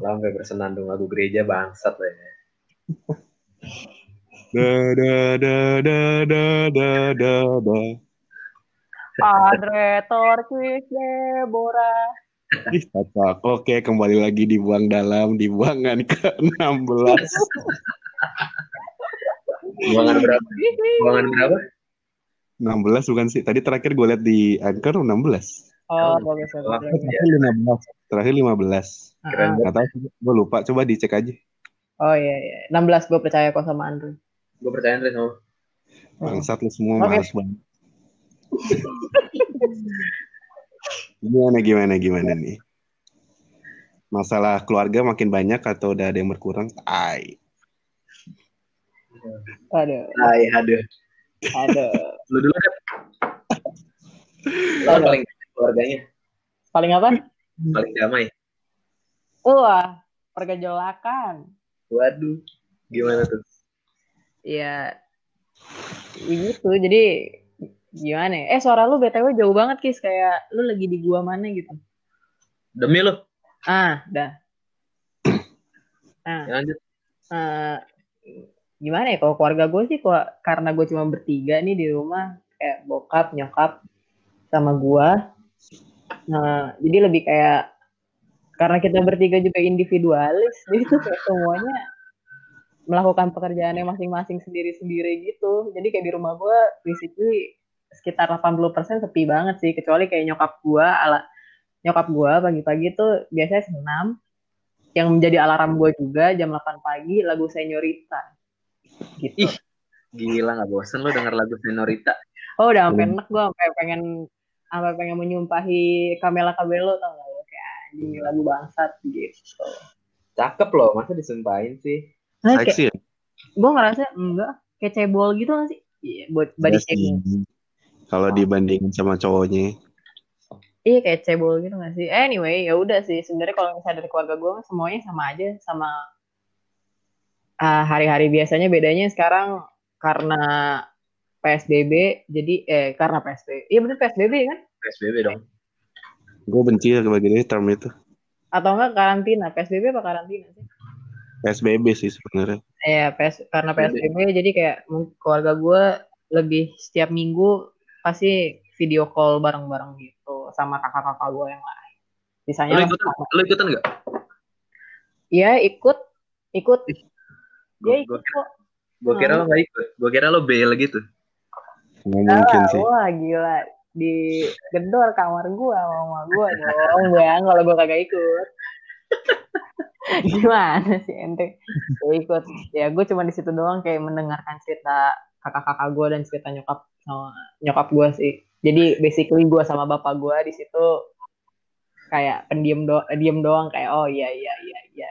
sampai bersenandung lagu gereja bangsat lah ya. Da da da da da da da da. Padre Torquis Deborah. Ih, cocok. Oke, kembali lagi dibuang dalam di buangan ke-16. Buangan berapa? Buangan berapa? 16 bukan sih? Tadi terakhir gue liat di Anchor 16. Oh, bagus bagus. Wah, bagus. Terakhir 15. Terakhir 15. Keren Ah, Gak tahu, gue lupa. Coba dicek aja. Oh iya iya. 16 gue percaya kok sama Andrew. Gue percaya Andre sama Bangsat lu semua Oke. males banget. gimana gimana gimana nih? Masalah keluarga makin banyak atau udah ada yang berkurang? Ai. Aduh, Hai, aduh. aduh. Lu dulu deh. Lu paling keluarganya Paling apa? paling damai. Wah, pergejolakan. Waduh. Gimana tuh? Iya. Gitu. Jadi gimana ya? Eh suara lu BTW jauh banget Kis kayak lu lagi di gua mana gitu. Demi lu. Ah, dah. Nah, Ya, lanjut. eh, gimana ya kalau keluarga gue sih kok karena gue cuma bertiga nih di rumah kayak bokap, nyokap sama gua. Nah, jadi lebih kayak karena kita bertiga juga individualis, jadi tuh kayak semuanya melakukan pekerjaannya masing-masing sendiri-sendiri gitu. Jadi kayak di rumah gua basically sekitar 80% sepi banget sih, kecuali kayak nyokap gua ala nyokap gua pagi-pagi tuh biasanya senam yang menjadi alarm gue juga jam 8 pagi lagu Senyorita gitu. Ih. Gila gak bosen lu denger lagu Senorita. Oh udah sampai Hmm. enak gue sampai pengen sampai pengen menyumpahi Camila Cabello tau gak lo kayak anjing lagu bangsat gitu. Cakep loh, masa disumpahin sih? Kayak Seksi ya? gue ngerasa enggak kayak cebol gitu gak sih? Iya buat body Iya sih. shaming. Kalau dibandingin sama cowoknya. Iya kayak cebol gitu gak sih? Anyway ya udah sih sebenarnya kalau misalnya dari keluarga gue semuanya sama aja sama ah, hari-hari biasanya bedanya sekarang karena PSBB jadi eh karena PSBB iya bener PSBB kan PSBB dong. Gue benci bagian term itu. atau enggak karantina PSBB apa karantina sih? PSBB sih sebenarnya. Iya, PS, karena PSBB jadi kayak keluarga gue lebih setiap minggu pasti video call bareng-bareng gitu sama kakak-kakak gue yang lain. Sisanya Lu masih ikutan, lu ikutan gak? Iya ikut, ikut. Dia Gue ikut kok. gua kira lu gak ikut. Gue kira lu bail gitu. Nggak mungkin Ah, sih. wah gila di gedor kamar gue sama mama gue dong gue kalau gue kagak ikut. Gimana sih ente? Gue ikut. Ya gue cuma di situ doang kayak mendengarkan cerita kakak-kakak gue dan cerita nyokap sama nyokap gue sih. Jadi basically gue sama bapak gue di situ kayak pendiam do diem doang kayak oh iya iya iya iya.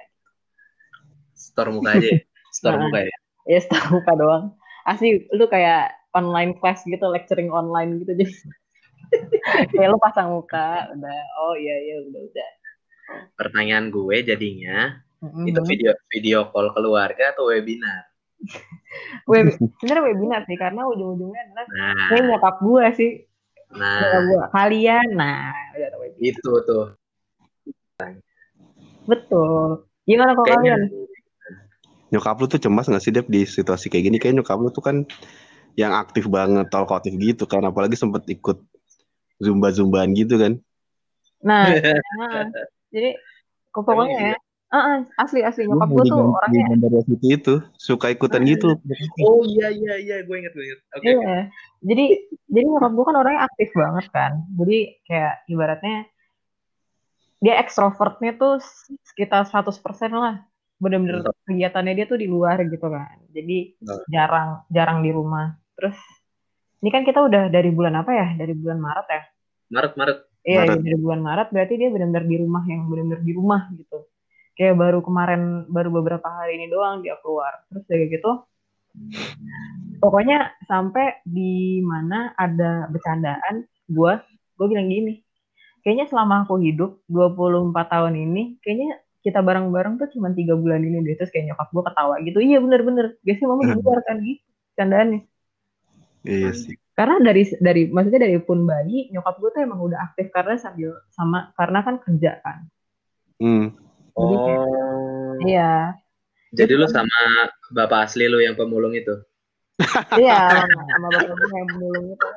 Store muka aja ya. Store Nah. muka ya. Ya tahu muka doang. Asli lu kayak online class gitu, lecturing online gitu jadi kayak lu pasang muka udah oh iya iya udah udah. Pertanyaan gue jadinya, Mm-mm. itu video video call keluarga atau webinar? Web, sebenarnya webinar sih karena ujung-ujungnya adalah Nah, kayak nyokap gue sih nyokap nah gue kalian nah itu tuh. betul gimana kalau Kayaknya kalian Nyokap lu tuh cemas gak sih Dep di situasi kayak gini? Kayak nyokap lu tuh kan yang aktif banget, talkative gitu kan. Apalagi sempet ikut zumba-zumbaan gitu kan. nah nah, jadi kok pokoknya ya ah, ah, asli asli nyokap gue tuh orangnya dari situ itu suka ikutan gitu. Oh iya iya iya, gue inget gue inget. Oke. Iya. Jadi jadi nyokap gue kan orangnya aktif banget kan. Jadi kayak ibaratnya dia ekstrovertnya tuh sekitar 100% lah. Bener-bener kegiatannya dia tuh di luar gitu kan. Jadi Betul. jarang jarang di rumah. Terus ini kan kita udah dari bulan apa ya? Dari bulan Maret ya. Maret Maret. Iya, Maret. dari bulan Maret berarti dia benar-benar di rumah yang benar-benar di rumah gitu. Kayak baru kemarin baru beberapa hari ini doang dia keluar. Terus kayak gitu. Pokoknya sampai di mana ada bercandaan gua, gua bilang gini. Kayaknya selama aku hidup 24 tahun ini, kayaknya kita bareng-bareng tuh cuma tiga bulan ini deh. Terus kayak nyokap gua ketawa gitu. Iya bener-bener. Biasanya mama di luar kan gitu. Candaannya. Iya sih. karena dari dari maksudnya dari pun bayi nyokap gue tuh emang udah aktif karena sambil sama karena kan kerja kan Hmm. Jadi kayak- Oh, Iya. Jadi lu sama bapak asli lu yang pemulung itu. Iya, sama, sama bapak gue yang pemulung itu.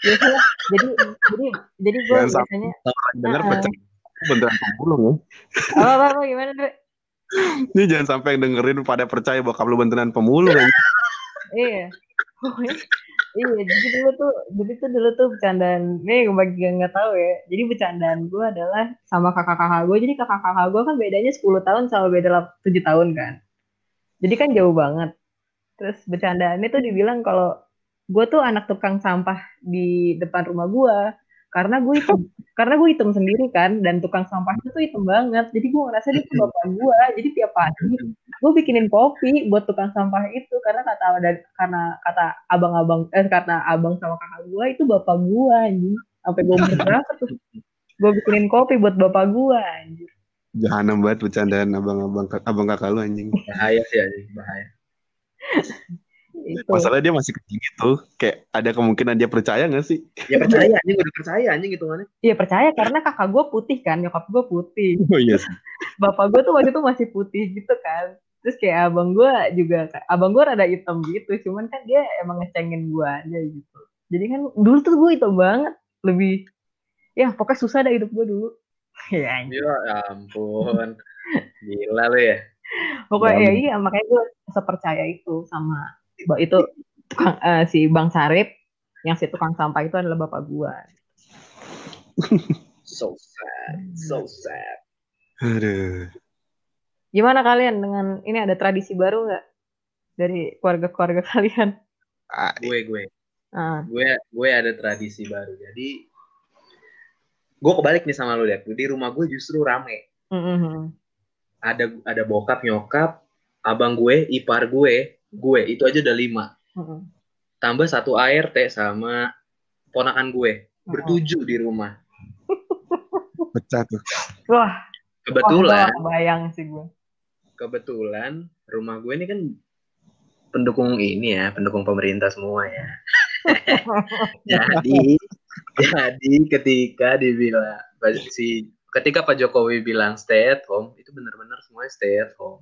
Biasanya, jadi jadi jadi gue biasanya dengar Heeh. pecah beneran pemulung ya. apa apa, apa gimana Dre? Ini jangan sampai yang dengerin pada percaya bokap lu beneran pemulung. Ya. Iya. Iya, jadi dulu tuh, jadi tuh dulu tuh bercandaan, nih bagi yang nggak tahu ya, jadi bercandaan gue adalah sama kakak-kakak gue, jadi kakak-kakak gue kan bedanya 10 tahun sama beda 7 tahun kan. Jadi kan jauh banget. Terus bercandaannya tuh dibilang kalau gue tuh anak tukang sampah di depan rumah gue, karena gue hitam, karena gue hitam sendiri kan, dan tukang sampahnya tuh hitam banget, jadi gue ngerasa dia tuh bapak gue, jadi tiap pagi gue bikinin kopi buat tukang sampah itu. Karena kata dan karena kata abang-abang eh kata abang sama kakak gue itu bapak gue anjing. Sampai gue berapa tuh? Gue bikinin kopi buat bapak gue anjing. Jahanam banget bercandaan abang-abang abang kakak lu anjing. Bahaya sih anjing, bahaya. Itu Masalahnya dia masih kecil gitu. Kayak ada kemungkinan dia percaya gak sih? Ya percaya anjing, udah percaya anjing hitungannya. iya percaya karena kakak gue putih kan nyokap gue putih Oh iya sih. bapak gue tuh waktu itu masih putih gitu kan terus kayak abang gue juga abang gue rada hitam gitu cuman kan dia emang ngecengin gue aja gitu jadi kan dulu tuh gue hitam banget lebih ya pokoknya susah dah hidup gue dulu ya anjing. Ya ampun. Gila lu ya. pokoknya Ya ya iya makanya gue sepercaya itu sama itu tukang, eh, si bang Sarip yang si tukang sampah itu adalah bapak gue So sad, so sad. Aduh. gimana kalian dengan ini ada tradisi baru nggak dari keluarga-keluarga kalian Ah, Gue gue ah gue gue ada tradisi baru. Jadi gue kebalik nih sama lu ya. Di rumah gue justru rame. mm, mm, mm. Ada ada bokap, nyokap, abang gue, ipar gue, gue itu aja udah lima. Mm, mm. Tambah satu ART sama ponakan gue bertujuh di rumah. pecah tuh. wah Kebetulan, Wah, bayang sih gue. kebetulan rumah gue ini kan pendukung ini ya, pendukung pemerintah semua ya. jadi, jadi ketika dibilang si ketika Pak Jokowi bilang stay at home, itu benar-benar semuanya stay at home.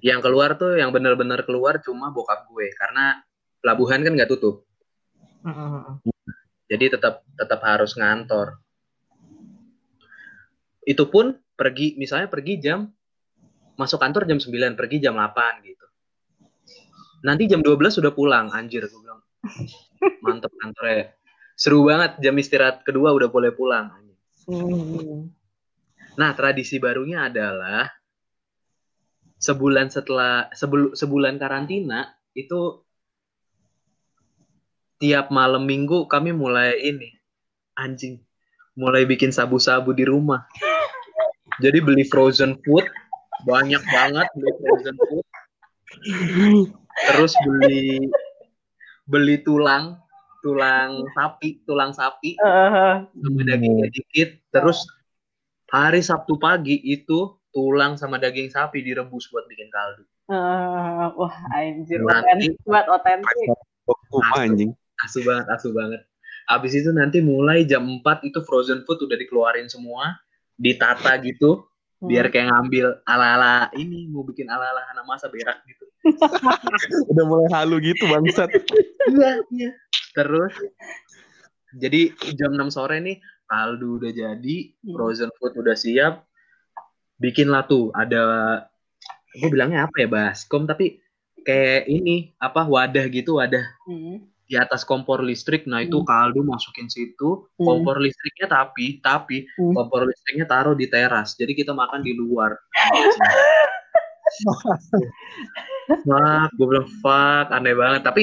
Yang keluar tuh yang benar-benar keluar cuma bokap gue karena pelabuhan kan nggak tutup. Jadi tetap tetap harus ngantor. Itu pun pergi misalnya pergi jam masuk kantor jam 9, pergi jam 8 gitu. Nanti jam 12 sudah pulang, anjir gue bilang. Mantep kantornya. Seru banget jam istirahat kedua udah boleh pulang. Nah, tradisi barunya adalah sebulan setelah sebel, sebulan karantina itu tiap malam minggu kami mulai ini anjing mulai bikin sabu-sabu di rumah. Jadi beli frozen food banyak banget beli frozen food. Terus beli beli tulang tulang sapi tulang sapi sama dagingnya dikit. Terus hari Sabtu pagi itu tulang sama daging sapi direbus buat bikin kaldu. Eh, wah anjir Nanti- otentik buat otentik. Rumah anjing. Asu banget, asu banget. Abis itu nanti mulai jam 4 itu frozen food udah dikeluarin semua, ditata gitu, biar kayak ngambil ala-ala ini mau bikin ala-ala anak masa berak gitu. Udah mulai halu gitu bangsat. Iya, iya. Terus jadi jam 6 sore nih kaldu udah jadi, frozen food udah siap. Bikinlah tuh ada gue bilangnya apa ya baskom tapi kayak ini apa wadah gitu wadah Hmm. di atas kompor listrik. Nah, itu Hmm. kaldu masukin situ. Hmm. Kompor listriknya tapi tapi Hmm. kompor listriknya taruh di teras. Jadi kita makan di luar. fuck, gue bilang fuck, aneh banget. Tapi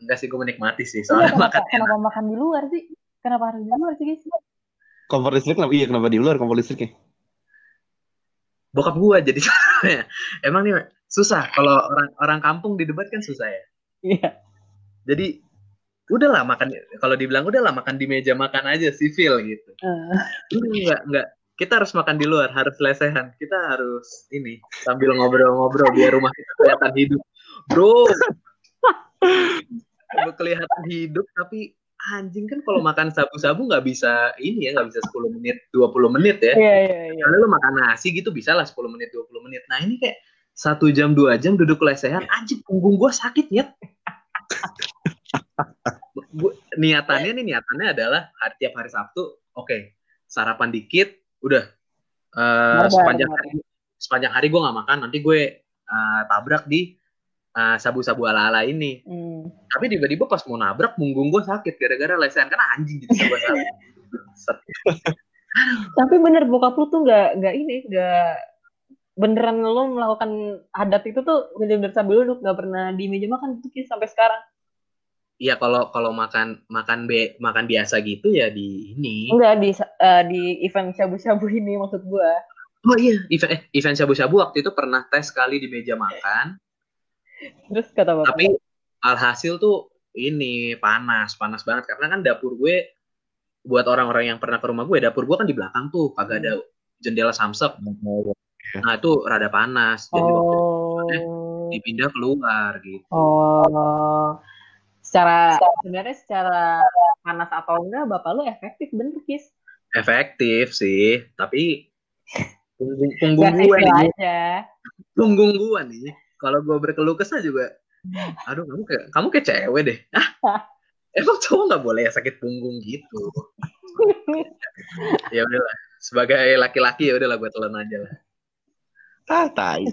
enggak sih gue menikmati sih. Iya, Soalnya kenapa, makan kenapa makan di luar sih? Kenapa harus di luar sih guys? Kompor listrik kenapa? Iya kenapa di luar kompor listriknya? Bokap gue jadi emang nih susah kalau orang orang kampung di debat kan susah ya. Iya. Jadi udahlah makan kalau dibilang udahlah makan di meja makan aja sivil gitu. Ini enggak enggak kita harus makan di luar, harus lesehan. Kita harus ini sambil ngobrol-ngobrol biar rumah kita kelihatan hidup. Bro. Kelihatan hidup tapi anjing kan kalau makan sabu-sabu nggak bisa ini ya nggak bisa 10 menit 20 menit ya. Iya, iya, iya. kalau lu makan nasi gitu bisa lah 10 menit 20 menit. Nah ini kayak satu jam dua jam duduk lesehan anjing punggung gua sakit ya Gua- niatannya nih niatannya adalah hari tiap hari Sabtu oke sarapan dikit udah. Eh, Barbar, sepanjang hari sepanjang hari gue nggak makan nanti gue eh, tabrak di eh, sabu-sabu ala-ala ini Hmm. tapi tiba-tiba pas mau nabrak punggung gue sakit gara-gara lesehan karena anjing gitu sabu Set. Tapi bener bokap lu tuh nggak nggak ini nggak beneran lo melakukan adat itu tuh bener-bener sambil duduk nggak pernah di meja makan Kis, sampai sekarang. Iya kalau kalau makan makan be, makan biasa gitu ya di ini. Enggak di eh, di event shabu-shabu ini maksud gua. Oh iya, event eh, event shabu-shabu waktu itu pernah tes sekali di meja makan, Terus kata bapak. tapi alhasil tuh ini panas, panas banget karena kan dapur gue buat orang-orang yang pernah ke rumah gue, dapur gue kan di belakang tuh, kagak ada jendela samsek. Nah, itu rada panas. Jadi waktu itu oh. dipindah keluar gitu. Oh. Secara sebenarnya secara panas atau enggak bapak lu efektif bener Kis. Efektif sih, tapi punggung, gue nih, aja. punggung gue nih. Kalau gue berkeluh kesah juga, aduh kamu kayak kamu kayak cewek deh. Ah, emang cowok nggak boleh ya sakit punggung gitu. ya udahlah, sebagai laki-laki ya udahlah gue telan aja lah. Ah, tai.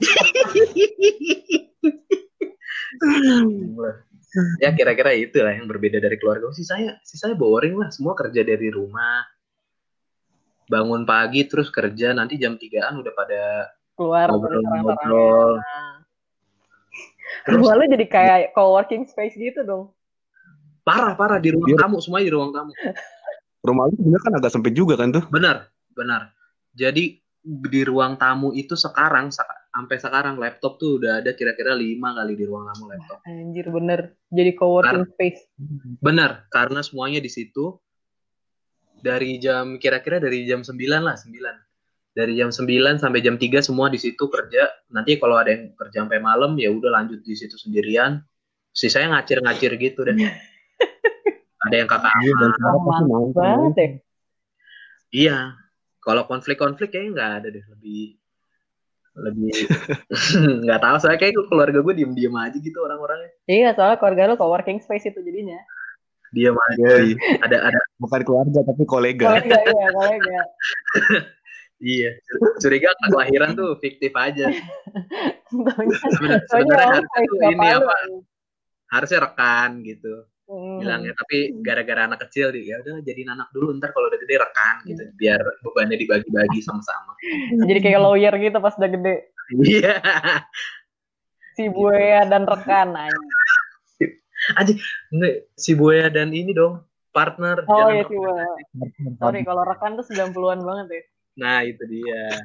ya kira-kira itu lah yang berbeda dari keluarga. Si saya, si saya boring lah, semua kerja dari rumah. Bangun pagi terus kerja, nanti jam 3-an udah pada Keluar ngobrol-ngobrol. Rumah lu jadi kayak co-working space gitu dong. parah parah di ruang Iya. tamu, semuanya di ruang tamu. Rumah lu sebenarnya kan agak sempit juga kan tuh. Benar, benar. Jadi di ruang tamu itu sekarang sa- sampai sekarang laptop tuh udah ada kira-kira lima kali di ruang tamu laptop. Anjir bener. Jadi co-working space. Benar, karena semuanya di situ dari jam kira-kira dari jam 9 lah, 9. Dari jam 9 sampai jam 3 semua di situ kerja. Nanti kalau ada yang kerja sampai malam ya udah lanjut di situ sendirian. Sisanya ngacir-ngacir gitu deh. ada yang kakak Iya, dan banget ya. Iya. Kalau konflik-konflik kayaknya nggak ada deh. Lebih lebih nggak tahu saya kayak keluarga gue diem-diem aja gitu orang-orangnya. Iya soalnya keluarga lu co-working space itu jadinya. Diem aja. Yoi. Ada ada Bukan keluarga tapi kolega. Kolega iya kolega. iya. Curiga kelahiran tuh fiktif aja. Sebenarnya harusnya ini apa? Harusnya rekan gitu Hmm. bilangnya. Tapi gara-gara anak kecil ya udah jadi anak dulu ntar kalau udah gede rekan gitu biar bebannya dibagi-bagi sama-sama. Jadi kayak lawyer gitu pas udah gede. Iya. Si Buaya dan rekan. Aja nge- si Buaya dan ini dong partner. Oh iya si Buaya. Sorry kalau rekan tuh 90-an banget ya. Nah itu dia.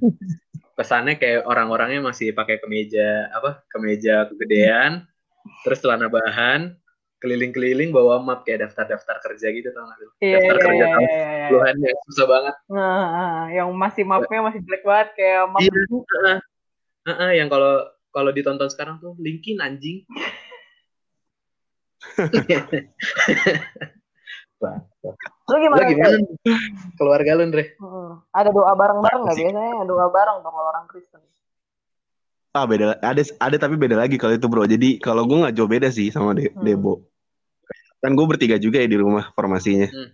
Pesannya kayak orang-orangnya masih pakai kemeja apa? Kemeja kegedean, terus celana bahan, keliling-keliling bawa map kayak daftar-daftar kerja gitu tau gak lu? Iya Daftar iya kerja iya. tahun iya, iya. ya susah banget. Nah, yang masih mapnya masih jelek banget kayak map Iya. dulu. Heeh. Heeh, yang kalau kalau ditonton sekarang tuh linkin anjing. Lu gimana? Lo gimana? Keluarga lu, Andre? Hmm. Ada doa bareng-bareng nggak biasanya? Doa bareng dong kalau orang Kristen. Ah beda ada ada tapi beda lagi kalau itu bro. Jadi kalau gue nggak jauh beda sih sama De- Hmm. Debo. Kan gue bertiga juga ya di rumah formasinya. Hmm.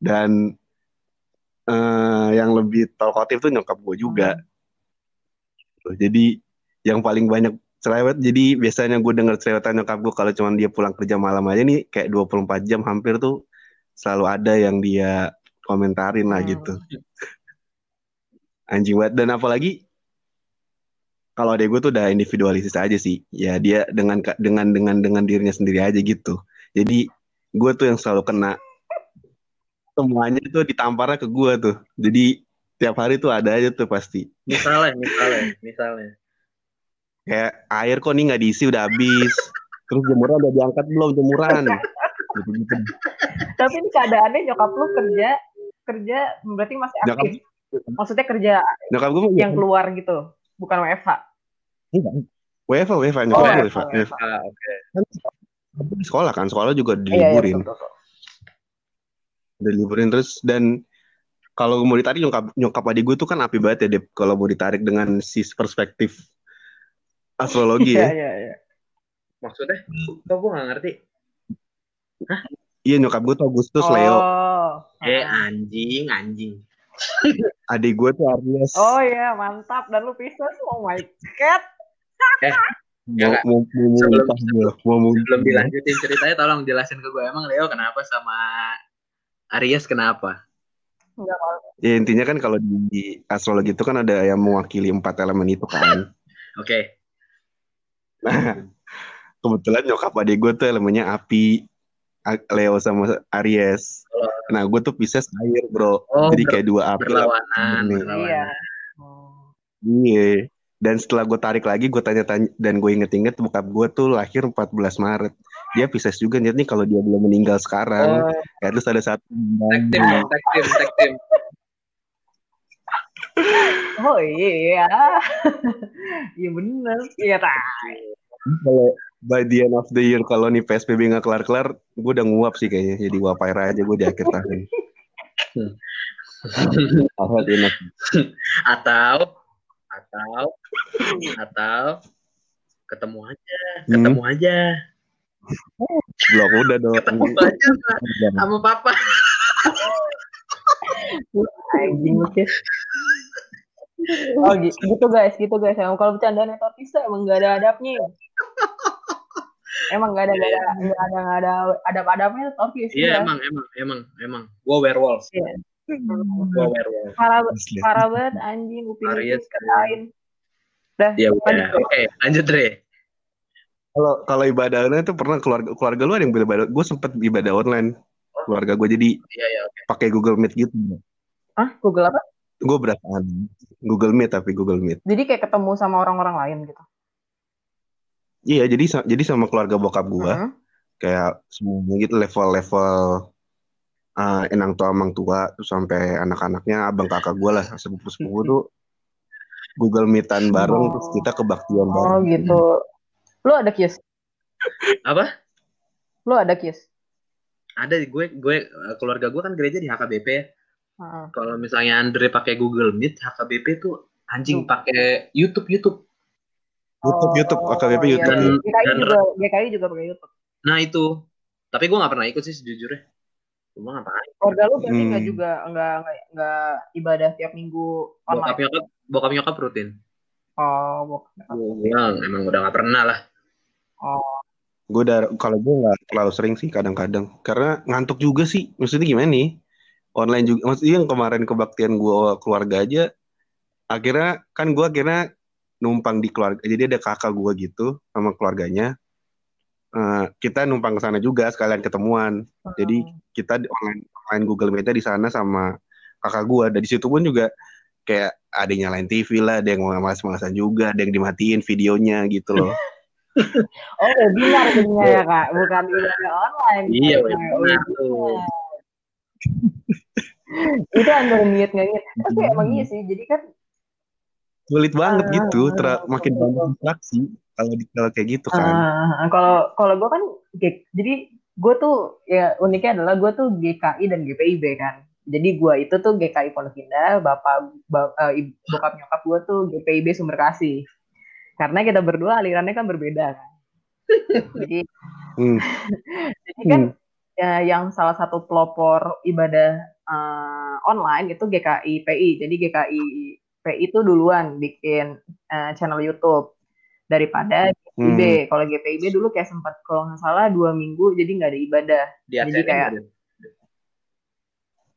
Dan eh, yang lebih talkative tuh nyokap gue juga. Jadi yang paling banyak cerewet. Jadi biasanya gue denger cerewetan nyokap gue kalau cuma dia pulang kerja malam aja nih kayak 24 jam hampir tuh selalu ada yang dia komentarin lah Hmm. gitu. Anjing banget dan apalagi kalau adek gue tuh udah individualis aja sih. Ya dia dengan dengan dengan dengan dirinya sendiri aja gitu. Jadi gue tuh yang selalu kena semuanya tuh ditamparnya ke gue tuh. Jadi tiap hari tuh ada aja tuh pasti. Misalnya, misalnya, misalnya. Kayak air kok nih nggak diisi udah habis. Terus jemuran udah diangkat belum jemuran? Gitu-gitu. Tapi ini keadaannya nyokap lu kerja kerja berarti masih Nyokap- aktif. Maksudnya kerja Nyokap gue yang keluar gitu, bukan WFH. WFA, WFA, nyokap Oh, WFH. Ah. Tapi di sekolah kan, sekolah juga Iya, iya, diliburin. betul. Diliburin terus dan kalau mau ditarik nyokap nyokap adik gue tuh kan api banget ya Dep kalau mau ditarik dengan si perspektif astrologi Iya, ya. iya, iya. Maksudnya? Kok gue gak ngerti? Iya nyokap gue tuh Agustus Leo, Oh. Eh Ah. anjing, anjing. adik gue tuh Aries. Oh iya, mantap. Dan lu Pisces, oh my god. mau Enggak. mau mau Sebelum- muntah gue, mau muntah Sebelum dilanjutin ceritanya tolong jelasin ke gue emang Leo kenapa sama Aries kenapa? Enggak mau. Ya intinya kan kalau di astrologi itu kan ada yang mewakili empat elemen itu kan. Oke. Nah, kebetulan nyokap adik gue tuh elemennya api, Leo sama Aries. Nah, gue tuh Pisces air, bro. Oh, Jadi kayak dua api berlawanan. Iya. Oh. Iya. Dan setelah gue tarik lagi, gue tanya-tanya dan gue inget-inget bokap gue tuh lahir 14 Maret. Dia Pisces juga nih kalau dia belum meninggal sekarang, Oh, ya terus ada satu Tag team, tag team, tag team. oh iya. Iya bener. Iya, tai. kalau by the end of the year kalau nih PSBB nggak kelar-kelar, gue udah nguap sih kayaknya. Jadi wapaira aja gue di akhir tahun. Atau atau atau ketemu aja, Hmm. ketemu aja. Blok udah dong. Ketemu aja sama papa. Anjing. Oh gi- gitu guys, gitu guys. Emang kalau bercandaan itu bisa emang gak ada adabnya. Emang gak ada gak ada gak ada gak ada adab-adabnya Orpheus. Iya emang emang emang emang. Gue werewolf. Iya. Gue werewolf. Parah parah banget anjing upin katain. Dah, Ya udah. Oke, lanjut Dre. Kalau kalau ibadah online tuh pernah keluarga keluarga lu ada yang beribadah. Gue sempet ibadah online. Keluarga gue jadi Iya ya. oke. pakai Google Meet gitu. Hah? Google apa? Gue berasaan Google Meet tapi Google Meet. Jadi kayak ketemu sama orang-orang lain gitu. Iya, jadi jadi sama keluarga bokap gue Heeh. kayak semuanya gitu level-level uh, enang tua amang tua terus sampai anak-anaknya abang kakak gue lah sepupu sepupu tuh Google Meetan bareng Oh. terus kita kebaktian Oh bareng. gitu. Lu ada kiss? Apa? Lu ada kiss? Ada gue gue keluarga gue kan gereja di HKBP Kalau misalnya Andre pakai Google Meet, HKBP tuh anjing pakai YouTube YouTube. YouTube YouTube AKBP iya, YouTube. iya. Dan- GKI dan- juga GKI juga pakai YouTube. Nah itu. Tapi gue nggak pernah ikut sih sejujurnya. Gue ngapain? Keluarga lu berarti Hmm. nggak juga nggak nggak nggak ibadah tiap minggu Bokap online. nyokap, bokap nyokap rutin. Oh, bok- Gue emang udah nggak pernah lah. oh, Gue udah kalau gue nggak terlalu sering sih kadang-kadang karena ngantuk juga sih. Maksudnya gimana nih? Online juga. Maksudnya yang kemarin kebaktian gue keluarga aja. Akhirnya kan gue akhirnya numpang di keluarga. Jadi ada kakak gue gitu sama keluarganya. Eh, kita numpang ke sana juga sekalian ketemuan. Jadi kita di online online Google Meet di sana sama kakak gue. Dan di situ pun juga kayak ada yang nyalain TV lah, ada yang malas-malasan juga, ada yang dimatiin videonya gitu loh. oh webinar jadinya ya kak, bukan ibadah online. Iya, webinar. Itu antara niat nggak niat. Tapi Hmm. emang iya sih. Jadi kan Sulit banget Ah, gitu, ter- makin banyak distraksi kalau di- kalau kayak gitu kan. ah, kalau kalau gue kan jadi gue tuh ya uniknya adalah gue tuh GKI dan GPIB kan. Jadi gue itu tuh GKI Pondok Indah, bapak ba- eh, ibu- bokap nyokap gue tuh GPIB Sumber Kasih. Karena kita berdua alirannya kan berbeda kan. Jadi Hmm. Jadi kan ya, yang salah satu pelopor ibadah eh, online itu GKI PI. Jadi GKI PI itu duluan bikin eh, channel YouTube daripada Hmm. GPIB. Kalau GPIB dulu kayak sempat kalau nggak salah dua minggu jadi nggak ada ibadah. Di Jadi kayak-.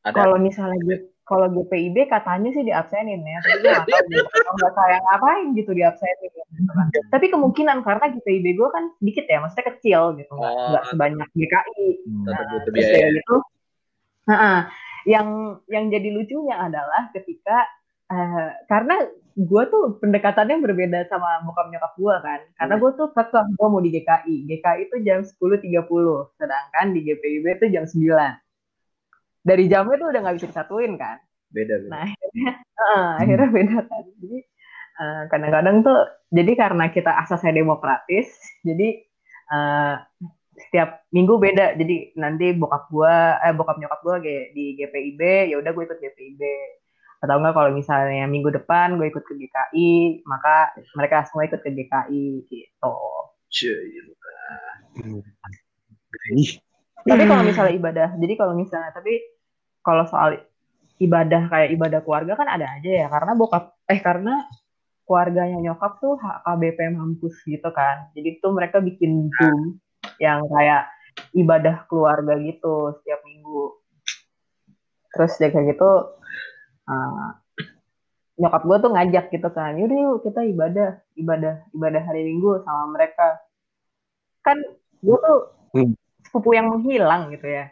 Kalau misalnya G- kalau GPIB katanya sih diabsenin ya, tapi gue deh. Kalau nggak sayang ngapain gitu diabsenin. Gitu kan. Tapi kemungkinan karena GPIB gue kan sedikit ya, maksudnya kecil gitu, nggak Oh. nggak sebanyak GKI. Nah, terus kayak gitu. Nah, yang yang jadi lucunya adalah ketika eh, karena gue tuh pendekatannya berbeda sama bokap nyokap gue kan. Karena gue tuh kekeh gue mau di GKI. GKI itu jam 10.30, sedangkan di GPIB itu jam 9. Dari jamnya tuh udah nggak bisa disatuin kan. Beda. beda. Nah, akhirnya, eh, akhirnya beda kan. Jadi eh, kadang-kadang tuh, jadi karena kita asasnya demokratis, jadi eh, setiap minggu beda. Jadi nanti bokap gua eh bokap nyokap gua kayak di GPIB ya udah gue ikut GPIB atau enggak kalau misalnya minggu depan gue ikut ke GKI maka mereka semua ikut ke GKI gitu. Tapi kalau misalnya ibadah jadi kalau misalnya tapi kalau soal ibadah kayak ibadah keluarga kan ada aja ya. Karena bokap eh karena keluarganya nyokap tuh HKBP mampus gitu kan. Jadi tuh mereka bikin zoom yang kayak ibadah keluarga gitu setiap minggu terus dia kayak gitu uh, nyokap gue tuh ngajak gitu kan yaudah yuk kita ibadah ibadah ibadah hari minggu sama mereka kan gue tuh hmm. sepupu yang menghilang gitu ya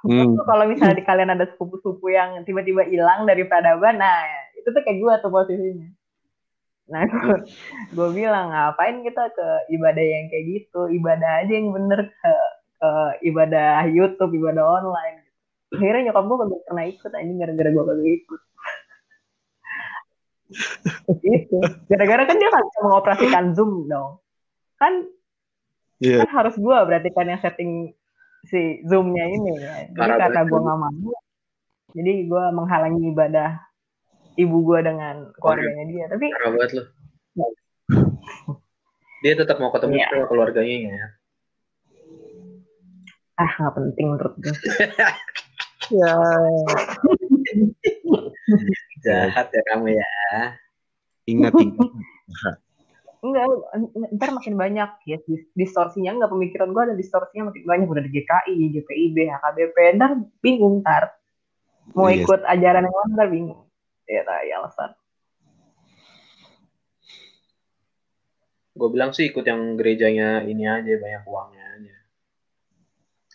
Hmm. kalau misalnya di kalian ada sepupu-sepupu yang tiba-tiba hilang dari peradaban, nah itu tuh kayak gue tuh posisinya. Nah, gue bilang ngapain kita ke ibadah yang kayak gitu, ibadah aja yang bener ke, ke ibadah YouTube, ibadah online. Akhirnya nyokap gue kagak pernah ikut, aja gara-gara gue kagak ikut. gitu. Gara-gara kan dia kan bisa mengoperasikan Zoom dong. Kan, yeah. kan harus gue berarti kan yang setting si zoomnya ini ya. Jadi karena gue nggak mau, jadi gue menghalangi ibadah ibu gue dengan keluarganya dia. Tapi parah banget loh. dia tetap mau ketemu ya. sama keluarganya ya. Ah nggak penting menurut gue. ya. Jahat ya kamu ya. Ingat ingat. enggak ntar makin banyak ya distorsinya enggak pemikiran gue ada distorsinya makin banyak udah di GKI GPIB HKBP ntar bingung ntar mau yes. Iya ikut ajaran yang mana ntar bingung ya ya alasan. Gue bilang sih ikut yang gerejanya ini aja banyak uangnya aja.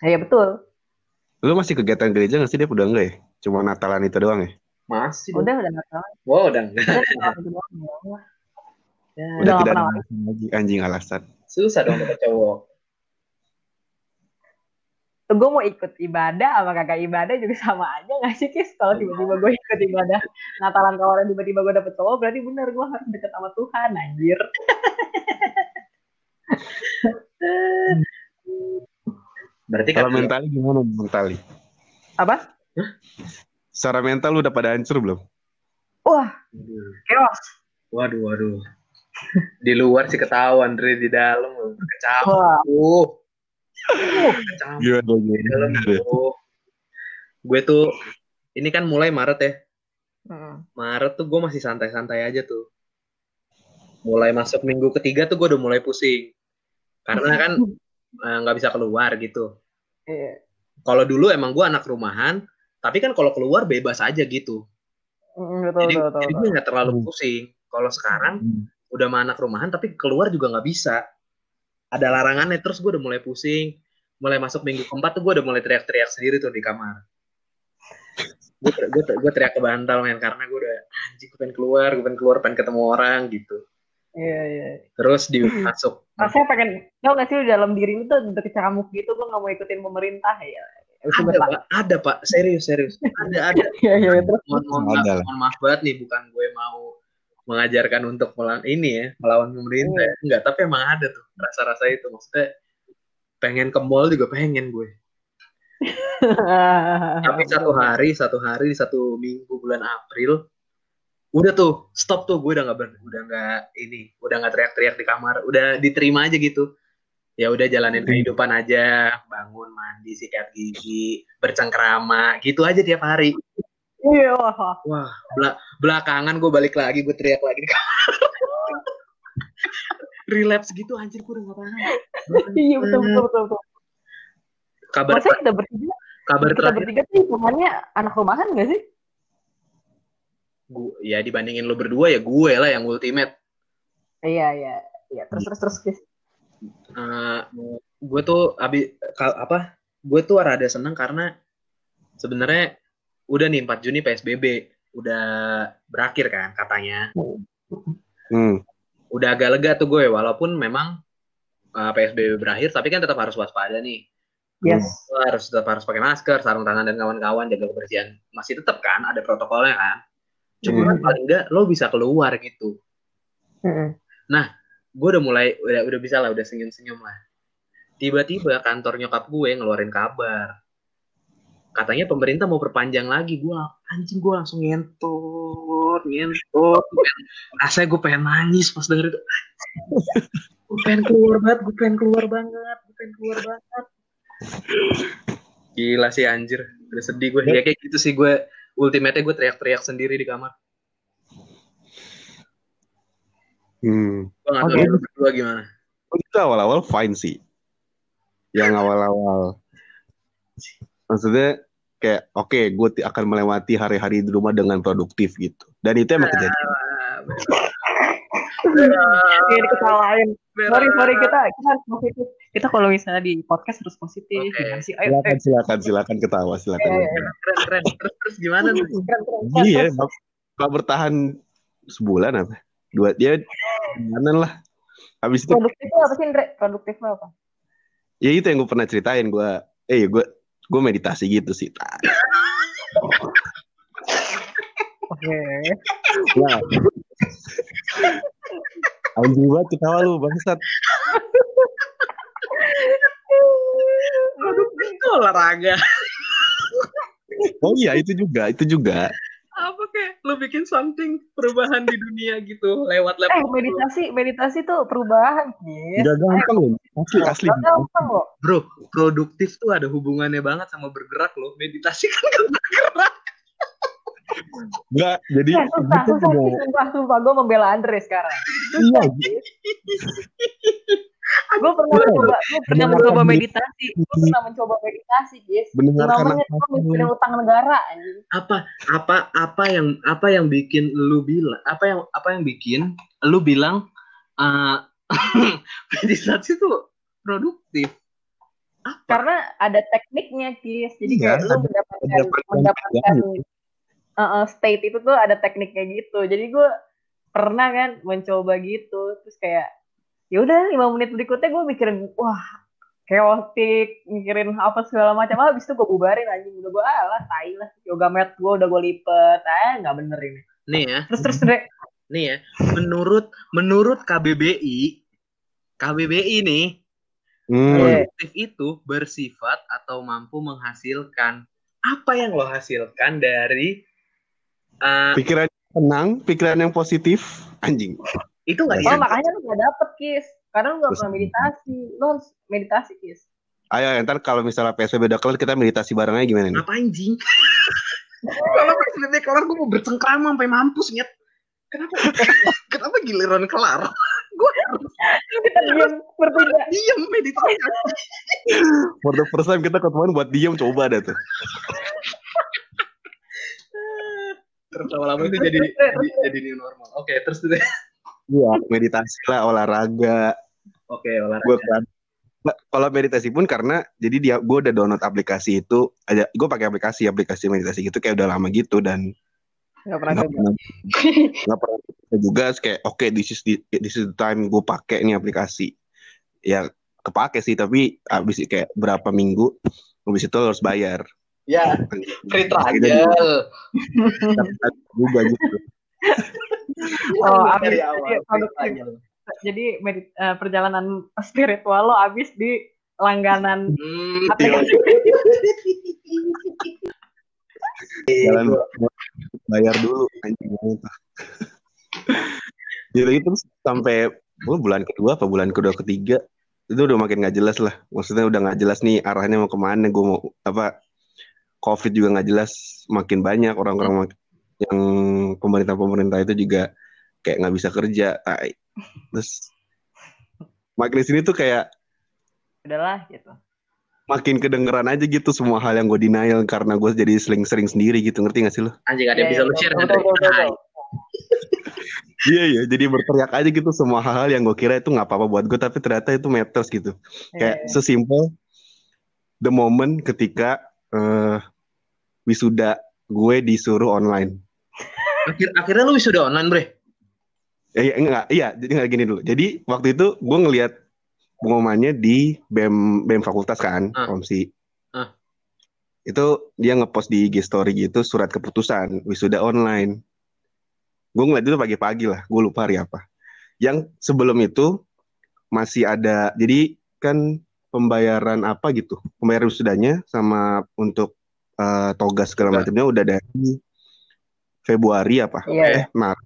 Iya betul. Lu masih kegiatan gereja nggak sih dia udah enggak ya? Cuma Natalan itu doang ya? Masih udah udah Natalan. Wow udah enggak Ya, Udah tidak ada lagi anjing alasan. Susah dong dapet cowok. Gue mau ikut ibadah sama kakak ibadah juga sama aja gak sih Kis? Kalau tiba-tiba gue ikut ibadah Natalan kawaran tiba-tiba gue dapet cowok berarti bener gue harus deket sama Tuhan anjir. berarti kalau mentali gimana mentali? Apa? Secara mental lu udah pada hancur belum? Wah, chaos. Waduh, waduh di luar sih ketahuan Dre di dalam kecampur. Dalam tuh. Gue tuh ini kan mulai Maret ya. Maret tuh gue masih santai-santai aja tuh. Mulai masuk minggu ketiga tuh gue udah mulai pusing. Karena kan eh, nggak uh, bisa keluar gitu. Iya. Kalau dulu emang gue anak rumahan, tapi kan kalau keluar bebas aja gitu. Mm, betul, jadi betul, jadi gue nggak terlalu pusing. Kalau sekarang mm udah sama anak rumahan tapi keluar juga nggak bisa ada larangannya. Terus gue udah mulai pusing. Mulai masuk minggu keempat tuh gue udah mulai teriak-teriak sendiri tuh di kamar. Gue gue gue teriak ke bantal men karena gue udah anjing gue pengen keluar gue pengen keluar pengen ketemu orang gitu. Iya iya. Terus di masuk. Rasanya pengen tau gak sih dalam diri lu tuh udah kecamuk gitu gue gak mau ikutin pemerintah ya. Ada pak. Ada pak. Serius serius. Ada ada. Iya iya terus mohon, mohon, mohon maaf banget nih bukan gue mau mengajarkan untuk melawan ini ya melawan pemerintah ya. enggak tapi emang ada tuh rasa-rasa itu. Maksudnya pengen ke mall juga pengen gue. Tapi satu hari satu hari satu minggu bulan April udah tuh stop tuh gue udah nggak udah nggak ini udah nggak teriak-teriak di kamar udah diterima aja gitu. Ya udah jalanin kehidupan aja bangun mandi sikat gigi bercengkrama gitu aja tiap hari Iya. Wah, bela belakangan gue balik lagi, gue teriak lagi. Relapse gitu anjir gue udah paham. Iya betul betul betul. betul. Kabar Masa kita bertiga? Kabar kita terakhir. bertiga sih hitungannya anak rumahan gak sih? Gue ya dibandingin lo berdua ya gue lah yang ultimate. Iya iya iya terus terus terus guys. Uh, gue tuh abi apa? Gue tuh rada seneng karena sebenarnya udah nih 4 Juni PSBB udah berakhir kan katanya. Hmm. Udah agak lega tuh gue walaupun memang uh, PSBB berakhir tapi kan tetap harus waspada nih. Yes. Harus tetap harus pakai masker, sarung tangan dan kawan-kawan jaga kebersihan. Masih tetap kan ada protokolnya kan. Cuma hmm. paling enggak lo bisa keluar gitu. Hmm. Nah, gue udah mulai udah udah bisa lah udah senyum-senyum lah. tiba-tiba kantor nyokap gue ngeluarin kabar katanya pemerintah mau perpanjang lagi. Gue anjing gue langsung ngentot ngentot. Rasanya gue pengen nangis pas denger itu. Gue pengen keluar banget gue pengen keluar banget gue pengen keluar banget. Gila sih anjir. Udah sedih gue ya kayak gitu sih gue ultimate gue teriak-teriak sendiri di kamar. Hmm. gue gak tau Oke. lu berdua gimana Itu awal-awal fine sih. Yang awal-awal. Maksudnya kayak oke gue ti- akan melewati hari-hari di rumah dengan produktif gitu. Dan itu emang kejadian. Ini diketawain. Sorry, sorry kita kita harus positif. Kita kalau misalnya di podcast harus positif. Oke. Gimana sih? Ayo, Silakan silakan silakan ketawa silakan. Eh, keren keren terus terus gimana tuh Keren, keren, keren. Iya, kalau bertahan sebulan apa? Dua dia gimana lah. Habis itu Produktifnya apa sih, Andre? Produktifnya apa? ya itu yang gue pernah ceritain gue eh gue gue meditasi gitu sih Oke. Nah. Anjing banget ketawa lu bangsat. tuh olahraga Oh iya itu juga, itu juga. Lu bikin something perubahan di dunia gitu lewat Eh, laptop meditasi, meditasi tuh perubahan, Kis. Enggak gampang loh. Asli asli. Gak gampang kok. bro produktif tuh ada hubungannya banget sama bergerak loh meditasi kan gak bergerak Enggak, jadi Eh, susah, itu susah, punya Kis. Sumpah, sumpah. Gue membela Andre sekarang. iya, Gue pernah mencoba, gue pernah mencoba meditasi. Gue pernah mencoba meditasi, Kis. Lima mendengarkan menit gue mikirin utang negara, anjing. apa apa apa yang apa yang bikin lu bilang apa yang apa yang bikin lu bilang eh meditasi tuh produktif apa Karena ada tekniknya, Kis. Jadi Iya, kayak lu mendapatkan, frekuensi mendapatkan uh, uh, state itu tuh ada tekniknya gitu. Jadi gue pernah kan mencoba gitu. Terus kayak, ya udah lima menit berikutnya gue mikirin, wah chaotic, mikirin apa segala macam. Ah, Habis itu gue bubarin aja. Udah gue, alah, tai lah. Yoga mat gue udah gue lipet. Ah, nggak bener ini. nih ya Terus, terus, Dre. nih ya menurut menurut KBBI KBBI nih Hmm. Produktif itu bersifat atau mampu menghasilkan apa yang lo hasilkan dari eh, Pikiran tenang, pikiran yang positif, anjing. Itu nggak Oh, makanya lu gak dapet, Kis. Karena lu gak Terus- pernah meditasi. Lu harus meditasi, Kis. Ayo, ntar kalau misalnya PSBB udah kelar kita meditasi barengnya gimana nih? apa anjing kalau PSBB kelar gue mau bercengkrama sampai mampus nyet kenapa kenapa giliran kelar gue harus Kita diam bertiga. meditasi For the first time kita ketemuan buat diem coba dah tuh. terus lama-lama itu jadi jadi, jadi new normal oke terus deh Iya, meditasi lah, olahraga. oke olahraga. Gue kan kalau meditasi pun karena jadi dia gue udah download aplikasi itu aja gue pakai aplikasi aplikasi meditasi gitu kayak udah lama gitu dan Gak pernah nggak coba. pernah nggak pernah juga kayak oke this is the, this is the time gue pakai nih aplikasi. Ya kepake sih tapi abis kayak berapa minggu habis itu harus bayar. Ya free trial. Juga gitu Oh, abis dari jadi awal. Jadi medit- eh, perjalanan spiritual lo abis di langganan Hmm, aplikasi. jalan bayar dulu anjing jadi itu sampai oh, bulan kedua apa bulan kedua ketiga itu udah makin nggak jelas lah maksudnya udah nggak jelas nih arahnya mau ke mana gue mau apa covid juga nggak jelas makin banyak orang-orang yang pemerintah-pemerintah itu juga kayak nggak bisa kerja tai. terus makin di sini tuh kayak Udahlah gitu. makin kedengeran aja gitu semua hal yang gue denial karena gue jadi sering-sering sendiri gitu ngerti gak sih lo? anjing ada yang Iya, bisa iya, lu share. Iya iya, jadi berteriak aja gitu semua hal-hal yang gue kira itu nggak apa-apa buat gue, tapi ternyata itu matters gitu. Kayak Iya. sesimpel the moment ketika eh, wisuda gue disuruh online. Akhir, akhirnya lu wisuda online bre Eh, enggak, iya, jadi nggak gini dulu. Jadi waktu itu gue ngelihat pengumumannya di BEM BEM fakultas kan, Ah. Komsi. Ah. Itu dia ngepost di IG story gitu surat keputusan wisuda online. Gue ngeliat itu pagi-pagi lah, gue lupa hari apa. Yang sebelum itu masih ada, jadi kan pembayaran apa gitu pembayaran wisudanya sama untuk uh, toga segala macamnya udah dari Februari apa Iya. eh Maret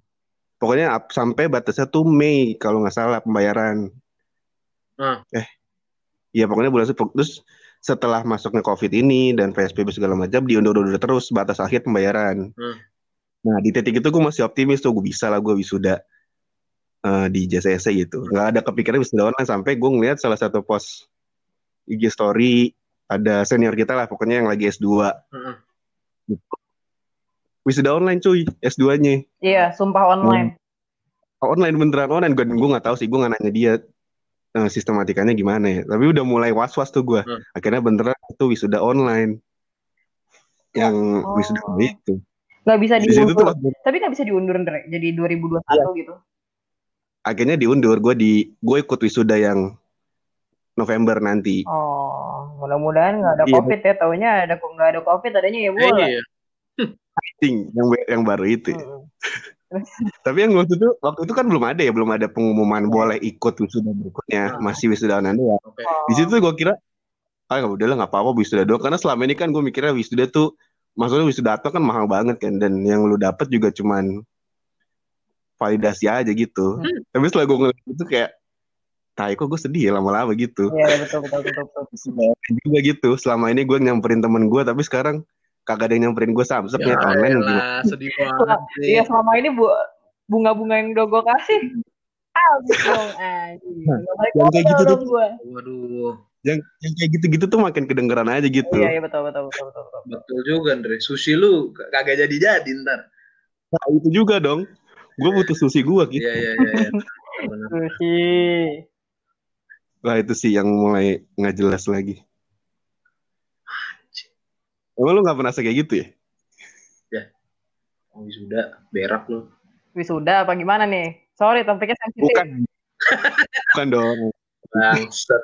pokoknya ap- sampai batasnya tuh Mei kalau nggak salah pembayaran Ah. eh iya pokoknya bulan terus setelah masuknya COVID ini dan PSBB segala macam diundur-undur terus batas akhir pembayaran Hmm. nah di titik itu gue masih optimis tuh gue bisa lah gue wisuda eh, di JCC gitu nggak ada kepikiran wisuda online sampai gue ngeliat salah satu post IG story ada senior kita lah pokoknya yang lagi S2 Heeh. Wisuda online cuy S2-nya Iya, sumpah online. online beneran online gue gue nggak tahu sih gue nggak nanya dia eh, sistematikanya gimana ya tapi udah mulai was was tuh gue Hmm. akhirnya beneran itu wisuda online yang Oh. wisuda itu Nggak bisa di tuh diundur. langsung- Tapi nggak bisa diundur, Ndre. Jadi 2021 gitu. akhirnya diundur gue di gue ikut wisuda yang November nanti Oh, mudah-mudahan nggak ada Iya. COVID ya. Taunya ada kok nggak ada COVID, adanya ya bola. Iya. Ting, yang yang baru itu Mm-mm. tapi yang waktu itu waktu itu kan belum ada ya belum ada pengumuman boleh ikut wisuda berikutnya Hmm. masih wisuda doang Oke. di situ gue kira ah nggak udahlah nggak apa-apa wisuda doang karena selama ini kan gue mikirnya wisuda tuh maksudnya wisuda atau kan mahal banget kan dan yang lu dapet juga cuman validasi aja gitu Hmm. tapi setelah gue ngeliat itu kayak tai kok gue sedih ya lama-lama gitu Iya, iya, betul, betul, betul, betul. juga gitu selama ini gue nyamperin temen gue tapi sekarang kagak ada yang nyamperin gue samsek Ya online elah, sedih banget sih. Iya, selama ini bu bunga-bunga yang udah gue kasih habis dong anjing. Nggak balik Yang kayak gitu dong gue. Waduh, yang, yang kayak gitu-gitu tuh makin kedengeran aja gitu Iya, iya betul, betul, betul, betul, betul. betul juga Andre. Sushi lu kagak jadi-jadi ntar. nah, itu juga dong gue butuh sushi gue gitu Iya, iya, iya. iya. Sushi. Wah itu sih yang mulai nggak jelas lagi. Emang lu nggak pernah kayak gitu ya? Oh, sudah berak lu. Wisuda apa gimana nih? Sorry, topiknya sensitif. Bukan. Bukan dong. Bangsat.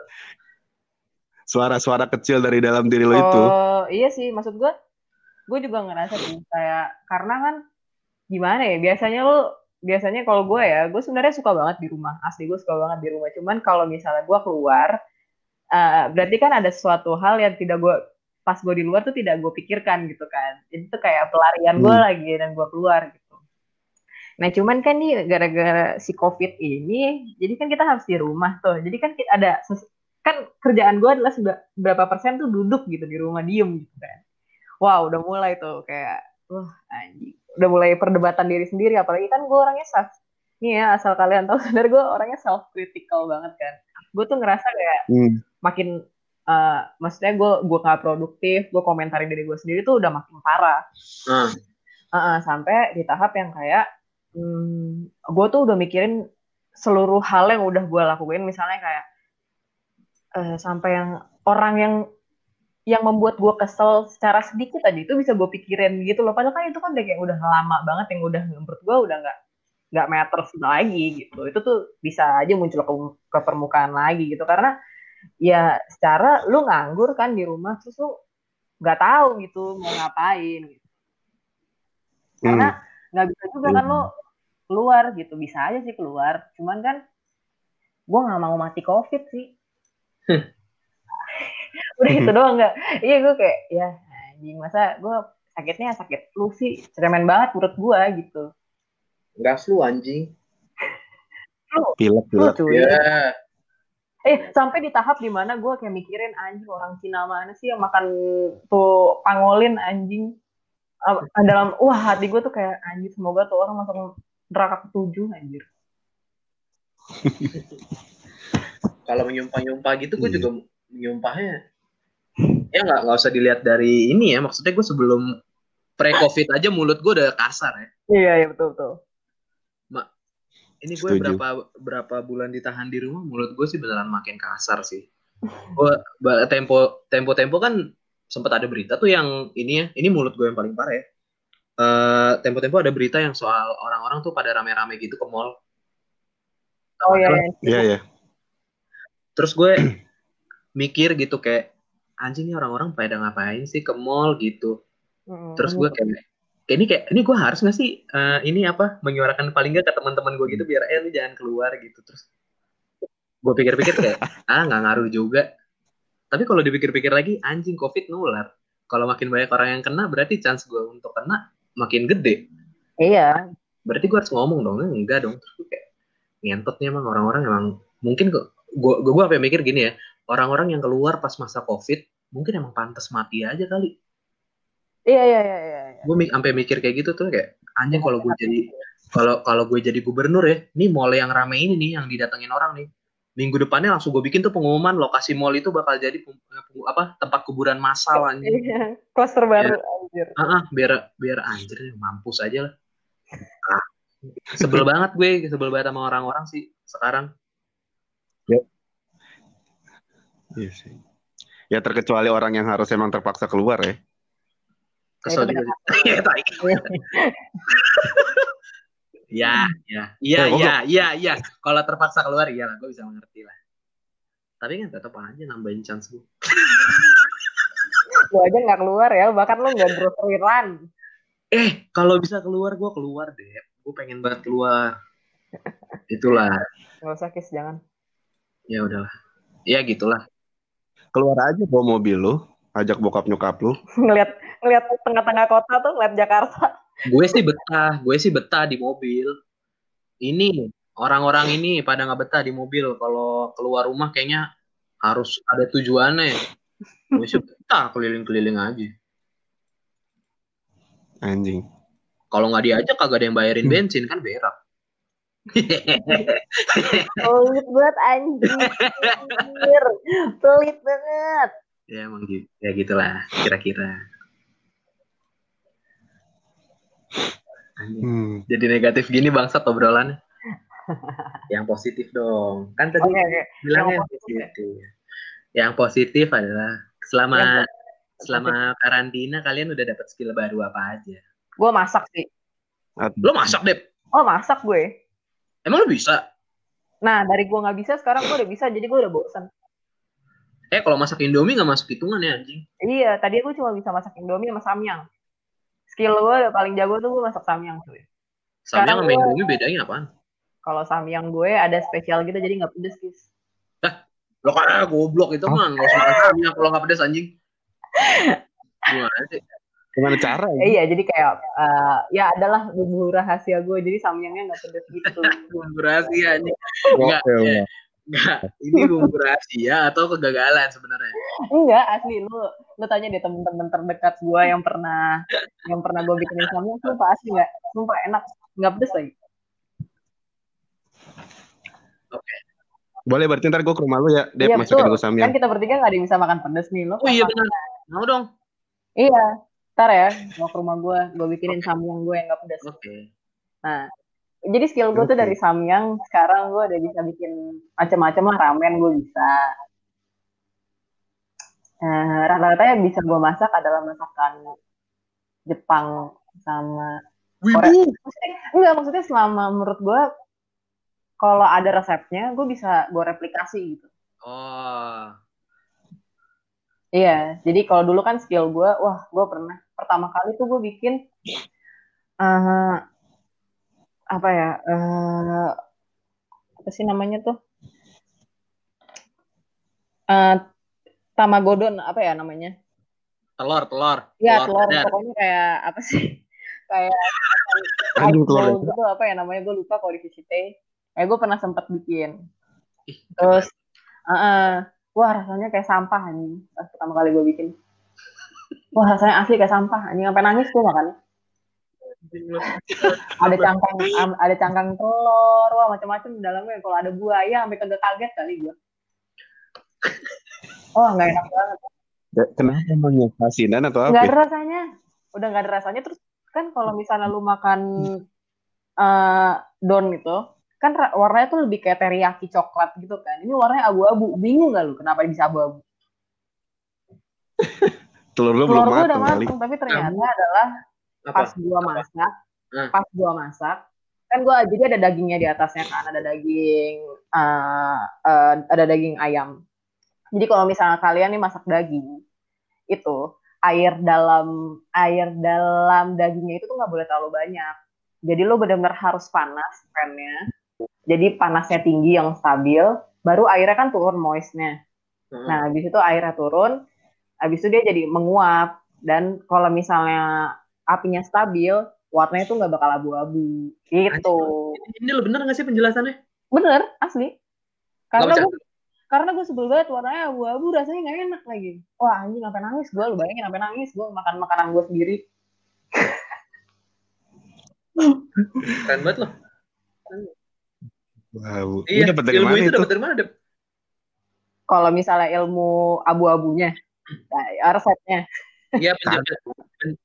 Suara-suara kecil dari dalam diri lo itu. Oh, iya sih, maksud gue, gue juga ngerasa sih kayak karena kan gimana ya? Biasanya lu, biasanya kalau gue ya, gue sebenarnya suka banget di rumah. Asli gue suka banget di rumah. Cuman kalau misalnya gue keluar, eh, berarti kan ada suatu hal yang tidak gue pas gue di luar tuh tidak gue pikirkan gitu kan. Jadi tuh kayak pelarian gue Hmm. lagi dan gue keluar gitu. Nah cuman kan nih gara-gara si covid ini, jadi kan kita harus di rumah tuh. Jadi kan kita ada kan kerjaan gue adalah berapa persen tuh duduk gitu di rumah diem gitu kan. Wow udah mulai tuh kayak wah anjing. Udah mulai perdebatan diri sendiri apalagi kan gue orangnya self nih ya asal kalian tahu sebenarnya gue orangnya self critical banget kan. Gue tuh ngerasa kayak Hmm. makin eh, maksudnya gue gue gak produktif, gue komentarin diri gue sendiri tuh udah makin parah. Ah, Heeh, sampai di tahap yang kayak hmm, gue tuh udah mikirin seluruh hal yang udah gue lakuin. Misalnya kayak eh, sampai yang orang yang yang membuat gue kesel secara sedikit aja itu bisa gue pikirin gitu loh. Padahal kan itu kan udah kayak udah lama banget yang udah menurut gue udah nggak nggak matters lagi gitu. Itu tuh bisa aja muncul ke, ke permukaan lagi gitu. Karena ya secara lu nganggur kan di rumah terus lu nggak tahu gitu mau ngapain gitu. Karena nggak bisa juga kan lo keluar gitu bisa aja sih keluar. Cuman kan gue nggak mau mati covid sih. Udah itu doang nggak. Iya gue kayak ya anjing masa gue sakitnya sakit flu sih ceremen banget menurut gue gitu. Gas lu anjing. Pilek, flu pilek. cuy. Ya. Eh sampai di tahap di mana gue kayak mikirin anjing orang Cina mana sih yang makan tuh pangolin anjing Ah, dalam wah hati gue tuh kayak anjing semoga tuh orang masuk neraka ketujuh anjir Kalau menyumpah-nyumpah gitu gue Iya. juga menyumpahnya. Ya nggak nggak usah dilihat dari ini ya. Maksudnya gue sebelum pre-covid aja mulut gue udah kasar ya. iya iya betul betul Ini gue Setuju. berapa berapa bulan ditahan di rumah, mulut gue sih beneran makin kasar sih. Gue tempo tempo tempo kan sempat ada berita tuh yang ini ya, ini mulut gue yang paling parah ya. Eh tempo tempo ada berita yang soal orang-orang tuh pada rame-rame gitu ke mall. oh iya iya. Iya, iya. Terus gue mikir gitu kayak anjing nih orang-orang pada ngapain sih ke mall gitu. Terus gue kayak kayak ini kayak ini gue harus nggak sih eh, ini apa menyuarakan paling nggak ke teman-teman gue gitu biar eh lu jangan keluar gitu terus gue pikir-pikir kayak ah nggak ngaruh juga Tapi kalau dipikir-pikir lagi, anjing COVID nular. Kalau makin banyak orang yang kena, berarti chance gue untuk kena makin gede. Iya. Berarti gue harus ngomong dong, enggak dong. Terus gue kayak ngentot nih emang orang-orang emang mungkin gue gue gue apa mikir gini ya orang-orang yang keluar pas masa covid mungkin emang pantas mati aja kali Iya iya iya iya. iya. gue sampai mikir kayak gitu tuh kayak anjing kalau gue jadi kalau kalau gue jadi gubernur ya nih mall yang rame ini nih yang didatengin orang nih minggu depannya langsung gue bikin tuh pengumuman lokasi mall itu bakal jadi pem- apa tempat kuburan massal anjing Iya. Klaster baru anjir. ah ah, biar biar anjir mampus aja lah ah, sebel banget gue sebel banget sama orang-orang sih sekarang Iya sih. Ya terkecuali orang yang harus emang terpaksa keluar ya. Kesel Itu juga. Iya, tai. ya ya. Iya Eh, iya iya iya. Kalau terpaksa keluar iya lah gue bisa mengerti lah. Tapi kan tetap aja nambahin chance gue Lu aja nggak keluar ya, bahkan lu nggak grocery run. eh kalau bisa keluar gue keluar deh gue pengen banget keluar. Itulah. Nggak usah kis, jangan. ya udahlah. Ya gitulah. Keluar aja bawa mobil lu, ajak bokap nyokap lu. ngeliat ngeliat tengah-tengah kota tuh, ngeliat Jakarta. gue sih betah gue sih betah di mobil ini orang-orang ini pada nggak betah di mobil kalau keluar rumah kayaknya harus ada tujuannya gue sih betah keliling-keliling aja Anjing. kalau nggak diajak kagak ada yang bayarin Hmm. bensin kan berak Pelit banget anjir. Pelit banget. ya emang gitu ya gitulah kira-kira Anjing. Hmm. jadi negatif gini bangsat obrolannya yang positif dong kan tadi Oke, oke. bilangnya Yang positif yang positif adalah selama Yang selama karantina kalian udah dapat skill baru apa aja Gue masak sih. lo masak deh Oh masak gue. emang lo bisa Nah dari gue nggak bisa, sekarang gue udah bisa, jadi gue udah bosan. eh kalau masak indomie nggak masuk hitungan ya anjing Iya, tadi gue cuma bisa masak Indomie sama Samyang. Skill gue paling jago tuh gue masak Samyang tuh. sama Sekarang sama indomie bedanya apaan? Kalau Samyang gue ada spesial gitu, jadi nggak pedes guys. lo kan ah, goblok. Itu mah nggak usah makan samyang kalau nggak pedes anjing. Gimana sih? Gimana cara ya? Iya, jadi kayak eh, ya adalah bumbu rahasia gue, jadi Samyangnya nggak pedes gitu. bumbu rahasia anjing. Enggak enggak ini bumbu rahasia atau kegagalan sebenarnya? Enggak, asli lu lu tanya deh temen-temen terdekat gue yang pernah yang pernah gue bikinin Samyang, sumpah asli nggak, sumpah enak, nggak pedes lagi. Boleh berarti ntar gue ke rumah lu ya, Dep, Iya, masukin gue samyang. Kan kita bertiga nggak ada yang bisa makan pedes nih, lo oh iya benar mau dong Iya, ntar ya, mau ke rumah gue, gue bikinin samyang gue yang gak pedas. oke Nah, jadi skill gue tuh Oke. dari samyang, sekarang gue udah bisa bikin macam-macam lah, ramen gue bisa. Eh, rata-rata yang bisa gue masak adalah masakan Jepang sama Korea. Maksudnya, enggak, maksudnya selama menurut gue, kalau ada resepnya, gue bisa gue replikasi gitu. oh Iya, jadi kalau dulu kan skill gue, wah gue pernah pertama kali tuh gue bikin eh apa ya, eh apa sih namanya tuh? Eh tamagodon apa ya namanya? telur telur Iya telur, dadar. pokoknya kayak apa sih? Kayak Aduh, telur dadar. gitu apa ya namanya? Gue lupa kalau di VCT. Eh gue pernah sempat bikin. Terus, eh, eh, wah rasanya kayak sampah anjing pas pertama kali gue bikin. Wah rasanya asli kayak sampah anjing sampai nangis tuh makan. Ada cangkang ada cangkang telur, wah macam-macam di dalamnya. Kalau ada buaya sampai kagak kaget kali gue. Oh nggak enak banget. Ya, Kenapa emangnya? Asinan atau Nggak apa? ada rasanya. Udah nggak ada rasanya. Terus kan kalau misalnya lu makan eh don itu, kan warnanya tuh lebih kayak teriyaki coklat gitu kan. Ini warnanya abu-abu. Bingung nggak lu kenapa bisa abu-abu? Telur lu Telur belum gua udah matang kali. matang, tapi ternyata adalah apa pas gua masak, Hmm. pas gua masak, kan gua jadi ada dagingnya di atasnya kan, ada daging, eh, eh, ada daging ayam. Jadi kalau misalnya kalian nih masak daging, itu air dalam air dalam dagingnya itu tuh nggak boleh terlalu banyak. Jadi lo benar-benar harus panas pannya. Jadi panasnya tinggi yang stabil, baru airnya kan turun moistnya. Hmm. Nah, habis itu airnya turun, habis itu dia jadi menguap dan kalau misalnya apinya stabil, warnanya tuh nggak bakal abu-abu gitu. Ini lo bener gak sih penjelasannya? Bener, asli. Karena Nggak gue karena gue sebel banget warnanya abu-abu rasanya nggak enak lagi. Wah anjing sampai nangis gue, lu bayangin sampai nangis gue makan makanan gue sendiri. Keren banget loh. Wow. Iya, Ini dapat dari ilmu mana itu itu? dapat dari mana, Dep? Kalau misalnya ilmu abu-abunya, nah, resepnya. Iya, penjelasan,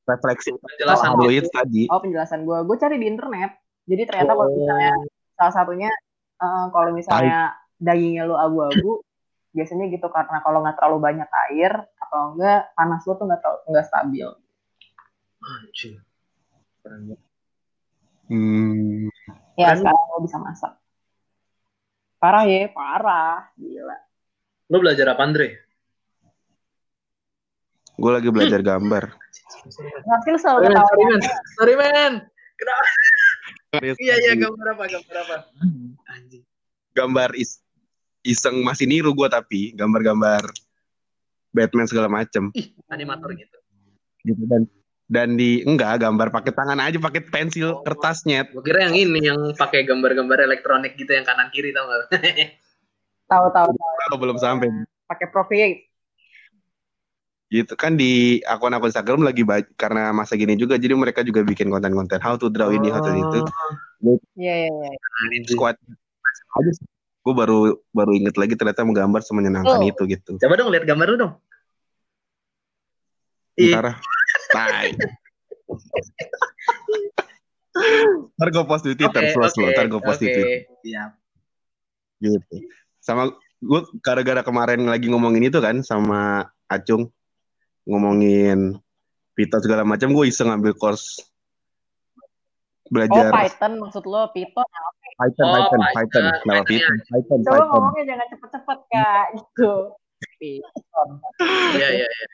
Refleksi penjelasan Abu itu. itu tadi. Oh penjelasan gue, gue cari di internet. Jadi ternyata kalau misalnya salah satunya eh, kalau misalnya dagingnya lu abu-abu, biasanya gitu karena kalau nggak terlalu banyak air atau enggak panas lu tuh nggak terlalu nggak stabil. Hmm. Ya Kan- sekarang lo bisa masak. Parah ya, parah, gila. Lo belajar apa, Andre? Gue lagi belajar gambar. Ngerti lu selalu Sorry, ketawa. sorry, man. Sorry, man. Kenapa? Iya, iya, gambar apa, gambar apa? Anjing. Gambar is iseng masih niru gue tapi gambar-gambar Batman segala macem Ih, animator gitu. gitu dan dan di enggak gambar pakai tangan aja pakai pensil kertas nyet Gue kira yang ini yang pakai gambar-gambar elektronik gitu yang kanan kiri tau gak? Tahu-tahu oh, belum sampai pakai Procreate. gitu kan di akun-akun Instagram lagi karena masa gini juga jadi mereka juga bikin konten-konten how to draw ini how to itu Iya, iya, iya. squad aja gue baru baru inget lagi ternyata menggambar semenyenangkan Oh. itu gitu Coba dong lihat gambar lu dong. Ih, ntar tai ntar gue post di Twitter oke, slow oke, slow ntar gue post di oke. Twitter Siap. gitu sama gue gara-gara kemarin lagi ngomongin itu kan sama Acung ngomongin Python segala macam gue iseng ngambil course Oh, belajar Python maksud lo Python. Python Oh, Python Python. Python kenapa Python, Python Python Coba Python ngomongnya jangan cepet-cepet, Kak. Gitu. Python. Iya, iya, iya.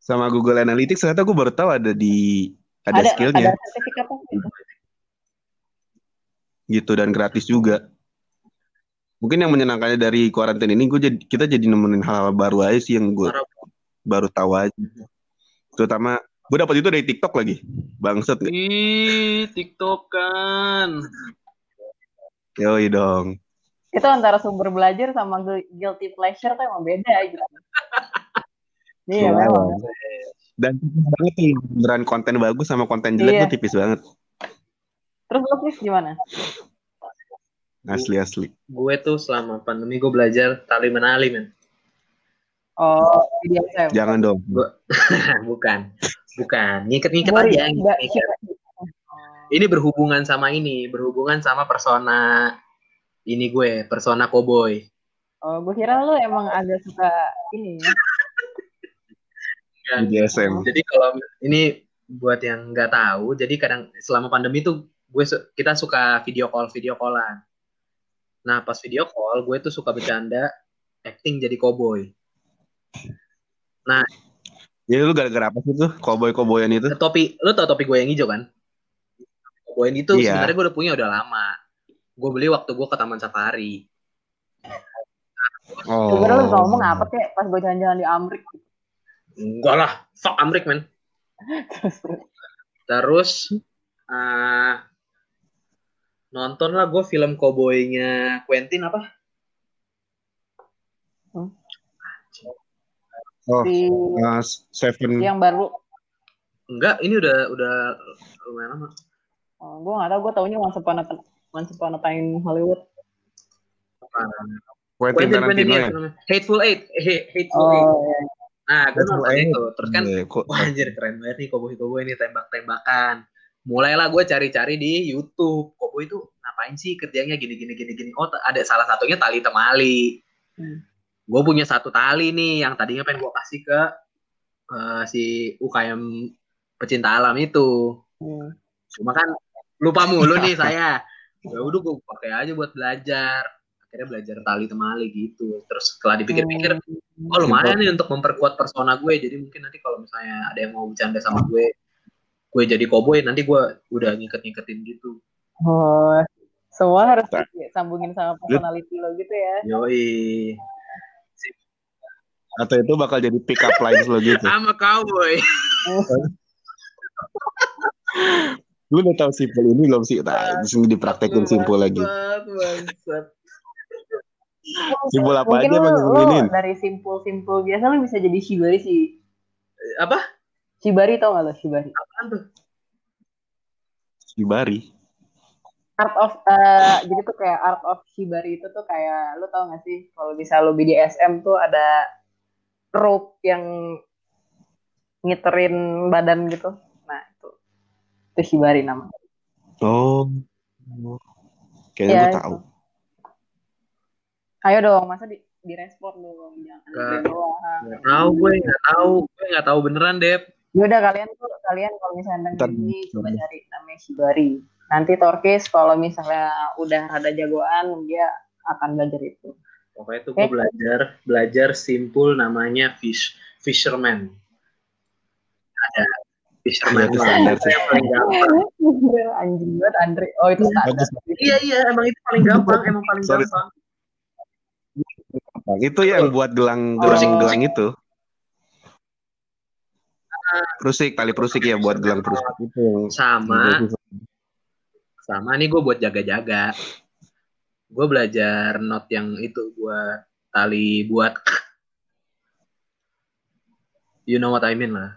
sama Google Analytics ternyata gue baru tahu ada di ada, Ada skillnya ada sertifikatnya gitu. gitu dan gratis juga mungkin yang menyenangkannya dari kuarantin ini gue jadi kita jadi nemenin hal-hal baru aja sih yang gue baru tahu aja terutama gue dapat itu dari TikTok lagi bangset nggak? Ih, TikTok kan. yoi dong Itu antara sumber belajar sama gu- guilty pleasure tuh emang beda gitu. Iya, Wow. memang. dan tipis banget tuh beneran konten bagus sama konten jelek Iya. tuh tipis banget Terus lo Chris gimana? asli asli Gue tuh selama pandemi gue belajar tali menali, men. Oh, BDSM. jangan dong Bukan. Bukan. Ngiket-ngiket Gua- aja. nggak- ngiket-ngiket. Ini berhubungan sama ini. Berhubungan sama persona ini gue. Persona cowboy. Oh, gue kira lu emang agak suka ini ya. Kan? BDSM Jadi kalau ini buat yang nggak tahu, jadi kadang selama pandemi tuh gue su- kita suka video call video callan. Nah pas video call gue tuh suka bercanda acting jadi cowboy. Jadi lu gara-gara apa sih tuh cowboy cowboyan itu Topi, lu tau topi gue yang hijau kan? Cowboy itu Iya. sebenarnya gue udah punya udah lama. Gue beli waktu gue ke Taman Safari. oh Gue lu ngomong apa kayak pas gue jalan-jalan di Amrik. Enggak lah, fuck Amrik men. Terus, eh, nonton lah gue film cowboynya Quentin apa? Oh Si uh, Seven yang baru. Enggak, ini udah udah lumayan lama. Oh, gue gak tau, gue taunya Once Upon a, Once Upon a Time Hollywood. Quentin Tarantino ya, ya. Hateful Eight, He- Hateful Eight. Oh, iya. Nah, gue Hateful nonton Eight. itu. Terus kan, kok- wah anjir keren banget nih cowboy-cowboy ini tembak-tembakan. Mulailah gue cari-cari di YouTube. Cowboy itu ngapain sih kerjanya gini-gini gini-gini. Oh, t- ada salah satunya tali temali. Hmm. Gue punya satu tali nih yang tadinya pengen gue kasih ke eh, si UKM pecinta alam itu. Hmm. Cuma kan lupa mulu nih saya. Ya udah gue pakai aja buat belajar. Akhirnya belajar tali temali gitu. Terus setelah dipikir-pikir, Hmm. oh lumayan nih untuk memperkuat persona gue. Jadi mungkin nanti kalau misalnya ada yang mau bercanda sama gue, gue jadi cowboy, nanti gue udah ngiket-ngiketin gitu. Oh, semua harus sambungin sama personality lo gitu ya. Yoi. Atau itu bakal jadi pick up lines lo gitu. Sama cowboy. Lu udah tahu simpul ini belum sih? Nah, di sini dipraktekin simpul lagi. Simpul apa Mungkin aja lu, bang lu ini? dari simpul-simpul biasa lu bisa jadi shibari sih. Apa? Shibari tau gak lo shibari? Apaan tuh? Shibari. Art of eh, jadi tuh kayak art of shibari itu tuh kayak lu tau gak sih kalau bisa lu BDSM tuh ada rope yang ngiterin badan gitu. Nah, itu. Itu shibari namanya. Oh. Kayaknya Ya, gue tahu. Ayo dong, masa di direspon dong, jangan. Nggak tahu gue, nggak tahu. Gue nggak tahu beneran, Dep. Yaudah kalian tuh kalian kalau misalnya dengerin ini coba cari namanya Shibari. Nanti Torkis kalau misalnya udah rada jagoan dia akan belajar itu. Pokoknya tuh gue Oke. belajar, belajar simpul namanya fish, fisherman. Ada fisherman. Iya, itu standar sih. Yang paling gampang. Anjing banget Andre. Oh itu standar. Iya, iya, emang itu paling gampang, emang paling Sorry. gampang. Itu yang buat gelang Oh. gelang gelang itu. Prusik, tali prusik ya buat gelang prusik itu yang Sama, sama nih gue buat jaga-jaga. Gue belajar not yang itu buat tali buat you know what I mean lah.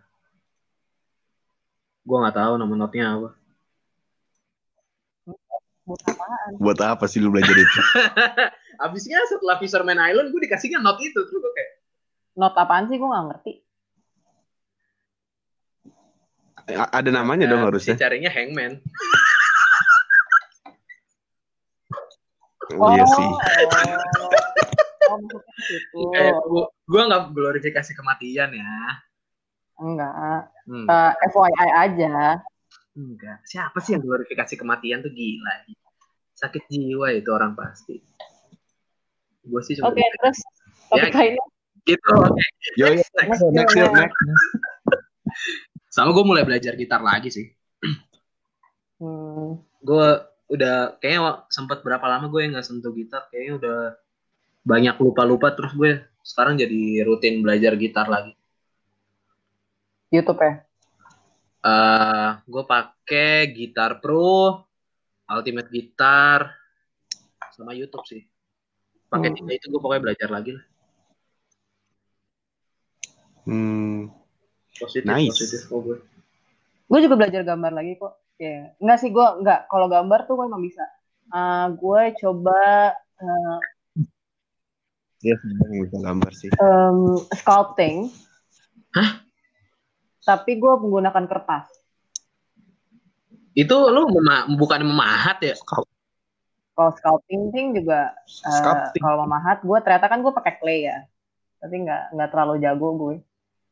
Gue nggak tahu nama notnya apa. Buat apaan? buat apa sih lu belajar itu? Abisnya setelah Fisherman Island gue dikasihnya not itu terus gue kayak Not apaan sih gue gak ngerti. A- Ada namanya dong harusnya. Carinya Hangman. Oh, iya sih. Oh, oh. Eh, gue nggak glorifikasi kematian ya. Enggak. Hmm. Eh, FYI aja. Enggak. Siapa sih yang glorifikasi kematian tuh gila. Sakit jiwa itu orang pasti. Gue sih cuma Oke, terus topik Ya, lainnya. gitu. Oke. Yo, yo, Next, next. next, yuk, next. Sama gue mulai belajar gitar lagi sih. Hmm. Gue udah kayaknya sempat berapa lama gue nggak sentuh gitar. Kayaknya udah banyak lupa-lupa terus gue sekarang jadi rutin belajar gitar lagi. YouTube ya. eh gue pakai Gitar Pro, Ultimate Guitar, sama YouTube sih. Pakai Hmm. itu gue pokoknya belajar lagi lah. Hmm, Positif, Nice. positif kok gue. Gue juga belajar gambar lagi kok. Ya, enggak sih gue enggak. Kalau gambar tuh gue emang bisa. Eh, gue coba eh, Iya, sebenarnya bisa gambar sih. em, sculpting. Hah? Tapi gue menggunakan kertas. Itu lu mema- bukan memahat ya? Kalau sculpting thing juga Sculpting. kalau memahat gue ternyata kan gue pakai clay ya. Tapi nggak nggak terlalu jago gue.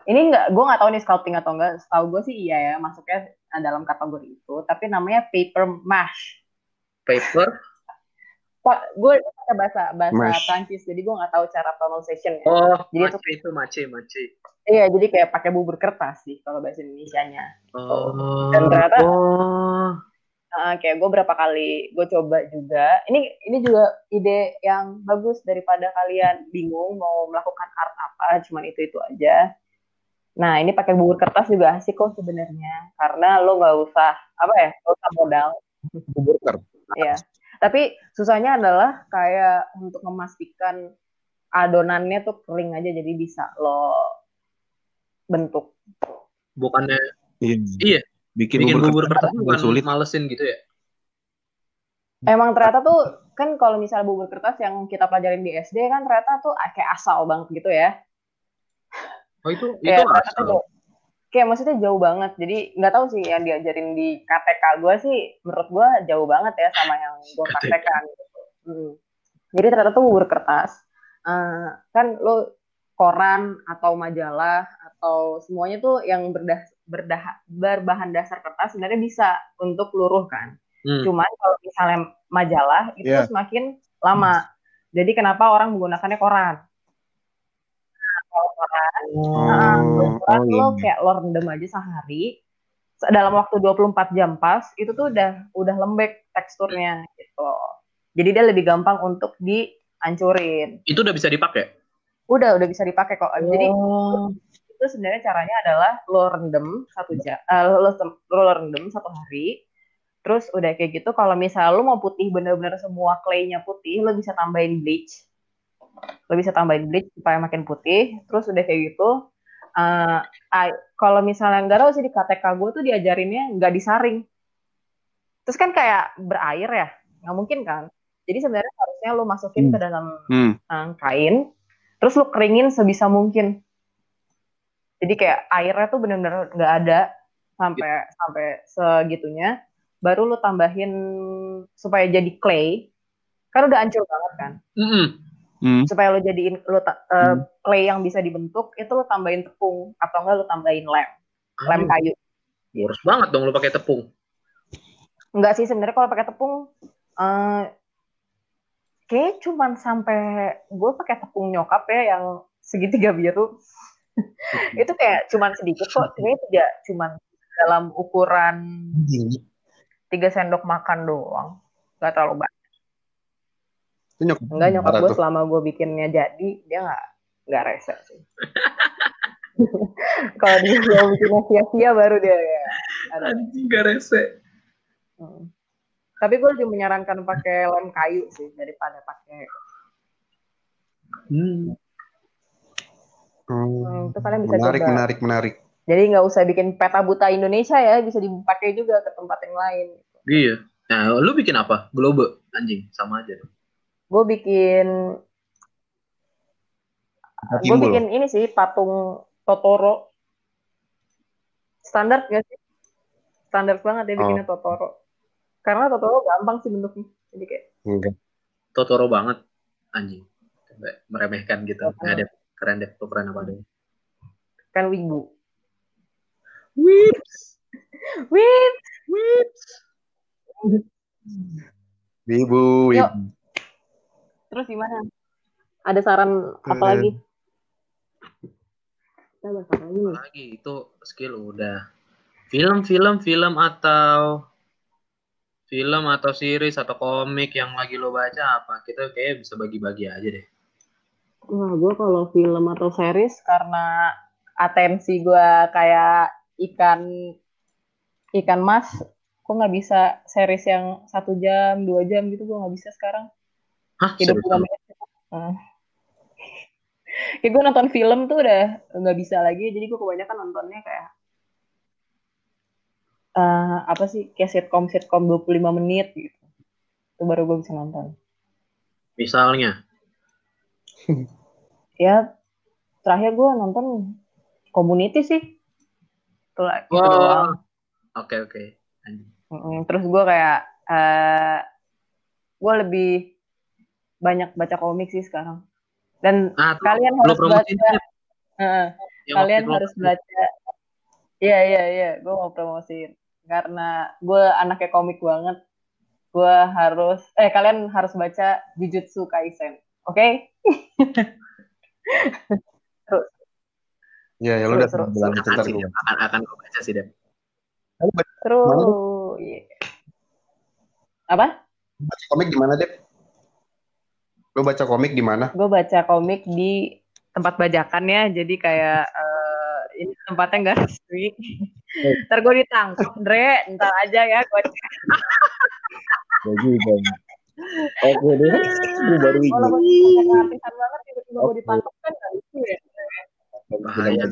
Ini nggak gue nggak tahu nih sculpting atau enggak. Setahu gue sih iya ya masuknya dalam kategori itu. Tapi namanya paper mash. Paper? Pak, gue pakai bahasa bahasa Mash. Prancis, jadi gue nggak tahu cara pronunciation ya. Oh, Jadi mace itu mace, mace. Iya, jadi kayak pakai bubur kertas sih kalau bahasa Indonesianya. Oh. Dan ternyata- oh. Nah, kayak gue berapa kali gue coba juga. Ini ini juga ide yang bagus daripada kalian bingung mau melakukan art apa, cuman itu itu aja. Nah, ini pakai bubur kertas juga asik kok sebenarnya, karena lo nggak usah apa ya, nggak usah modal. Bubur Iya. Tapi susahnya adalah kayak untuk memastikan adonannya tuh kering aja jadi bisa lo bentuk. Bukannya Iya. Iya. Bikin, bikin bubur kertas kertas bukan bukan sulit. malesin gitu ya? Emang ternyata tuh kan kalau misalnya bubur kertas yang kita pelajarin di SD kan ternyata tuh kayak asal banget gitu ya. Oh itu Kayak itu asal. tuh kayak maksudnya jauh banget. Jadi nggak tahu sih yang diajarin di KTK gue sih menurut gue jauh banget ya sama yang gue praktekkan. Gitu. Hmm. Jadi ternyata tuh bubur kertas eh, kan lo koran atau majalah atau semuanya tuh yang berdah berdah berbahan dasar kertas sebenarnya bisa untuk luruh kan. Hmm. Cuman kalau misalnya majalah itu Iya. semakin lama. Jadi kenapa orang menggunakannya koran? Kalau koran, nah, Oh, oh, lo iya. kayak lo rendam aja sehari se- dalam waktu 24 jam pas itu tuh udah udah lembek teksturnya gitu. Jadi dia lebih gampang untuk dihancurin. Itu udah bisa dipakai? udah udah bisa dipakai kok. Jadi Oh. itu sebenarnya caranya adalah lo rendem satu jam, eh, lo, lo rendem satu hari, terus udah kayak gitu. Kalau misalnya lo mau putih bener-bener semua claynya putih, lo bisa tambahin bleach, lo bisa tambahin bleach supaya makin putih. Terus udah kayak gitu, eh, ai- kalau misalnya tahu sih di KTK gue tuh diajarinnya nggak disaring. Terus kan kayak berair ya, nggak mungkin kan. Jadi sebenarnya harusnya lo masukin Hmm. ke dalam Hmm. eh, kain, terus lo keringin sebisa mungkin. Jadi kayak airnya tuh bener-bener nggak ada sampai sampai segitunya. Baru lo tambahin supaya jadi clay. Kan udah hancur banget kan. Mm-mm. Hmm. Supaya lo jadiin lo ta- eh, Hmm. clay yang bisa dibentuk, itu lo tambahin tepung atau enggak lo tambahin lem, lem Aduh, kayu. boros banget dong lu pakai tepung. Enggak sih sebenarnya kalau pakai tepung eh kayak cuman sampai gue pakai tepung nyokap ya yang segitiga biru. itu kayak cuman sedikit kok. Sebenarnya tidak cuman dalam ukuran tiga sendok makan doang. Gak terlalu banyak. Itu nyokap Enggak nyokap gue selama gue bikinnya jadi dia nggak nggak rese sih. kalau dia dia bikinnya sia-sia baru dia ya. Anjing gak rese. Hmm. Tapi gue lebih menyarankan pakai lem kayu sih daripada pakai Hmm. Hmm, itu kalian bisa menarik, coba. menarik, menarik. Jadi nggak usah bikin peta buta Indonesia ya, bisa dipakai juga ke tempat yang lain. Iya. Nah, lu bikin apa? Globe anjing sama aja. Gue bikin, gue bikin ini sih patung Totoro. Standar gak sih? Standar banget ya bikinnya Totoro. Karena Totoro gampang sih bentuknya. Jadi kayak Enggak. Totoro banget anjing. Meremehkan gitu. Nggak ada keren deh, tuh keren apa adanya. kan wibu. Whips, Wih, whips. Wibu, Yuk. Terus gimana? Ada saran apa Eh. lagi? Kita bahas apa lagi nih? Lagi itu skill udah. Film, film, film atau film atau series atau komik yang lagi lo baca apa? Kita kayak bisa bagi-bagi aja deh. Wah, gue kalau film atau series karena atensi gue kayak ikan ikan mas, gue nggak bisa series yang satu jam, dua jam gitu gue nggak bisa sekarang. Hah, Hidup gue? Hmm. Kayak gue nonton film tuh udah nggak bisa lagi, jadi gue kebanyakan nontonnya kayak eh, apa sih kayak sitcom sitcom 25 menit gitu. Itu baru gue bisa nonton. Misalnya, Ya terakhir gue nonton Community sih. Itu lah, Oh. oke oke. Anjing. Mm-mm. Terus gue kayak eh gue lebih banyak baca komik sih sekarang. Dan Ah, tuh, kalian harus baca. Yang kalian harus baca. Iya iya iya, gue mau promosiin karena gue anaknya komik banget. Gue harus eh kalian harus baca Jujutsu Kaisen, oke? Ya, ya lu udah Seru, seru, bilang gua. Dep. akan akan gue baca sih, Dep. Terus iya. apa? Baca komik di mana, Dep? Lu baca komik di mana? gue baca komik di tempat bajakan ya jadi kayak eh, ini tempatnya nggak resmi ntar gue ditangkap Dre ntar aja ya gue Ya juga. Oke deh, gue baru walaupun ingat. gratisan banget tiba-tiba gue ditangkap kan nggak lucu ya Bahaya.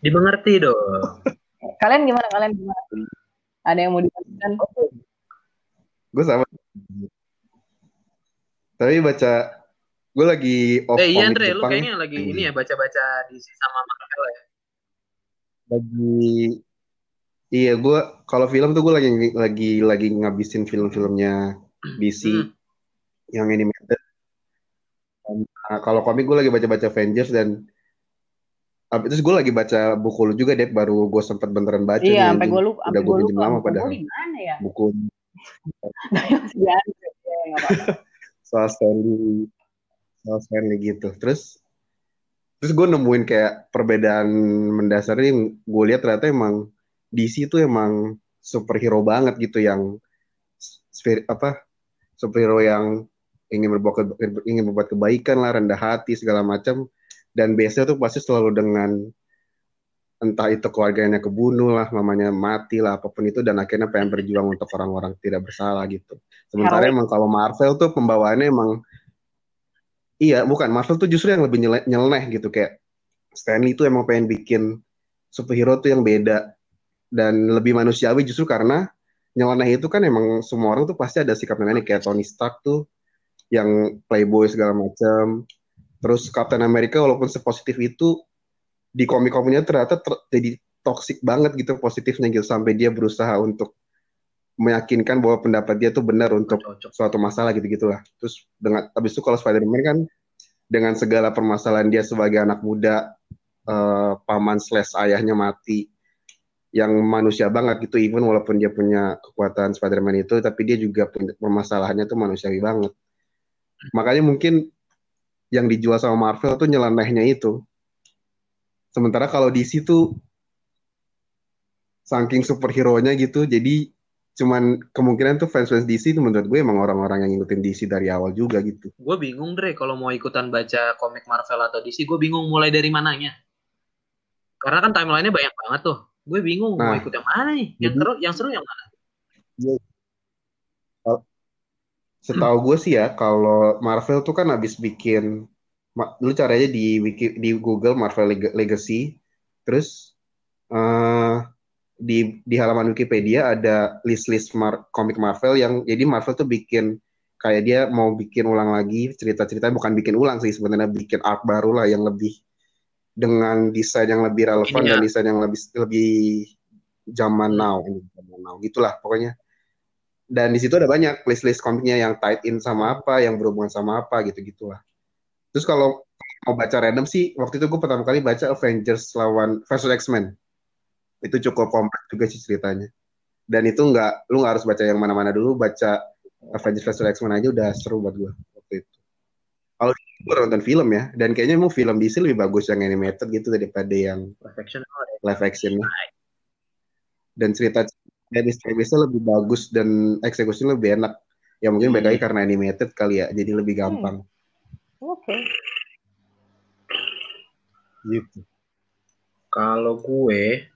Dimengerti dong. kalian gimana kalian gimana ada yang mau dibagikan Gue sama. Tapi baca, gue lagi off Eh iya Andre, lu Jepang. kayaknya lagi ini ya baca-baca DC sama Marvel ya. lagi iya gue kalau film tuh gue lagi lagi lagi ngabisin film-filmnya DC Hmm. yang animated Nah, kalau komik gue lagi baca-baca Avengers dan terus gue lagi baca buku lu juga deh baru gue sempat beneran baca nih, iya sampai gue lupa udah gue lupa lama buku padahal gue di mana ya buku masih ada ya soal Stanley. Soal Stanley gitu. Terus terus gue nemuin kayak perbedaan mendasar yang gue lihat ternyata emang DC itu emang superhero banget gitu yang spirit apa superhero yang ingin berbuat ingin berbuat kebaikan lah rendah hati segala macam. Dan biasanya tuh pasti selalu dengan entah itu keluarganya kebunuh lah, mamanya mati lah, apa pun itu, dan akhirnya pengen berjuang untuk orang-orang tidak bersalah gitu. Sementara emang kalau Marvel tuh pembawaannya emang, iya bukan, Marvel tuh justru yang lebih nyeleneh, nyeleneh gitu, kayak Stanley tuh emang pengen bikin superhero tuh yang beda, dan lebih manusiawi justru karena nyeleneh itu kan emang semua orang tuh pasti ada sikap nyeleneh, kayak Tony Stark tuh, yang playboy segala macam, terus Captain America walaupun sepositif itu, di komik-komiknya ternyata ter jadi toxic banget gitu positifnya gitu sampai dia berusaha untuk meyakinkan bahwa pendapat dia tuh benar untuk Cocok. suatu masalah gitu gitulah. Terus dengan habis itu kalau Spider-Man kan dengan segala permasalahan dia sebagai anak muda uh, paman slash ayahnya mati yang manusia banget gitu even walaupun dia punya kekuatan Spider-Man itu tapi dia juga punya permasalahannya tuh manusiawi banget. Makanya mungkin yang dijual sama Marvel tuh nyelenehnya itu Sementara kalau DC tuh saking superhero-nya gitu, jadi cuman kemungkinan tuh fans-fans DC itu menurut gue emang orang-orang yang ngikutin DC dari awal juga gitu. Gue bingung Dre kalau mau ikutan baca komik Marvel atau DC, gue bingung mulai dari mananya. Karena kan timelinenya banyak banget tuh. Gue bingung nah, mau ikut yang mana nih. Yang seru, yang seru yang mana? Ya. Setahu gue sih ya, kalau Marvel tuh kan habis bikin lu caranya di wiki di Google Marvel Legacy. Terus uh, di di halaman Wikipedia ada list-list mar komik Marvel yang jadi Marvel tuh bikin kayak dia mau bikin ulang lagi cerita-cerita bukan bikin ulang sih sebenarnya bikin art baru lah yang lebih dengan desain yang lebih relevan dan desain yang lebih lebih zaman now zaman now. Gitulah pokoknya. Dan di situ ada banyak list-list komiknya yang tied in sama apa yang berhubungan sama apa gitu gitulah Terus kalau mau baca random sih, waktu itu gue pertama kali baca Avengers lawan versus X-Men. Itu cukup kompleks juga sih ceritanya. Dan itu nggak, lu nggak harus baca yang mana-mana dulu, baca Avengers versus X-Men aja udah seru buat gue waktu itu. Kalau gue nonton film ya, dan kayaknya emang film DC lebih bagus yang animated gitu daripada yang live action. Live action. Dan cerita dari biasa lebih bagus dan eksekusinya lebih enak. Ya mungkin hmm. karena animated kali ya, jadi lebih gampang. Hmm Oke. Okay. Gitu. Kalau gue,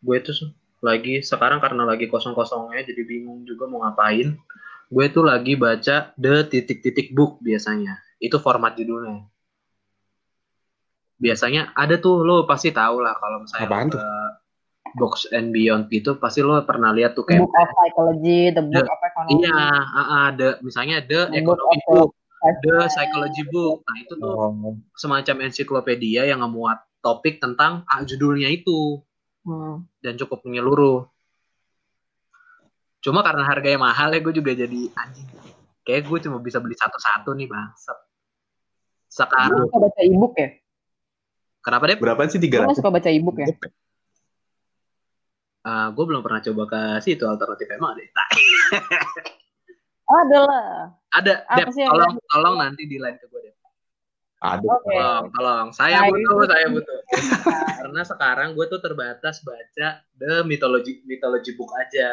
gue tuh lagi sekarang karena lagi kosong-kosongnya jadi bingung juga mau ngapain. Gue tuh lagi baca The Titik-Titik Book biasanya. Itu format judulnya. Biasanya ada tuh lo pasti tahu lah kalau misalnya Apaan tuh? Box and Beyond itu pasti lo pernah lihat tuh kayak book of psychology, the book the, of economy. Iya, uh, uh, the misalnya the, the economic book, The Psychology Book. Nah, itu tuh oh. semacam ensiklopedia yang memuat topik tentang ah, judulnya itu. Hmm. Dan cukup menyeluruh. Cuma karena harganya mahal ya gue juga jadi anjing. Kayak gue cuma bisa beli satu-satu nih bang. Sekarang. Lu suka baca e-book ya? Kenapa deh? Berapa sih tiga? Lu suka baca e-book ya? Uh, gue belum pernah coba ke situ alternatif emang deh. ada lah. Ada. Apa Dep, sih tolong, yang... tolong nanti di line ke gue deh. Ada. Okay. Tolong, tolong. Saya nah, butuh, itu. saya butuh. Karena sekarang gue tuh terbatas baca the mythology mythology book aja.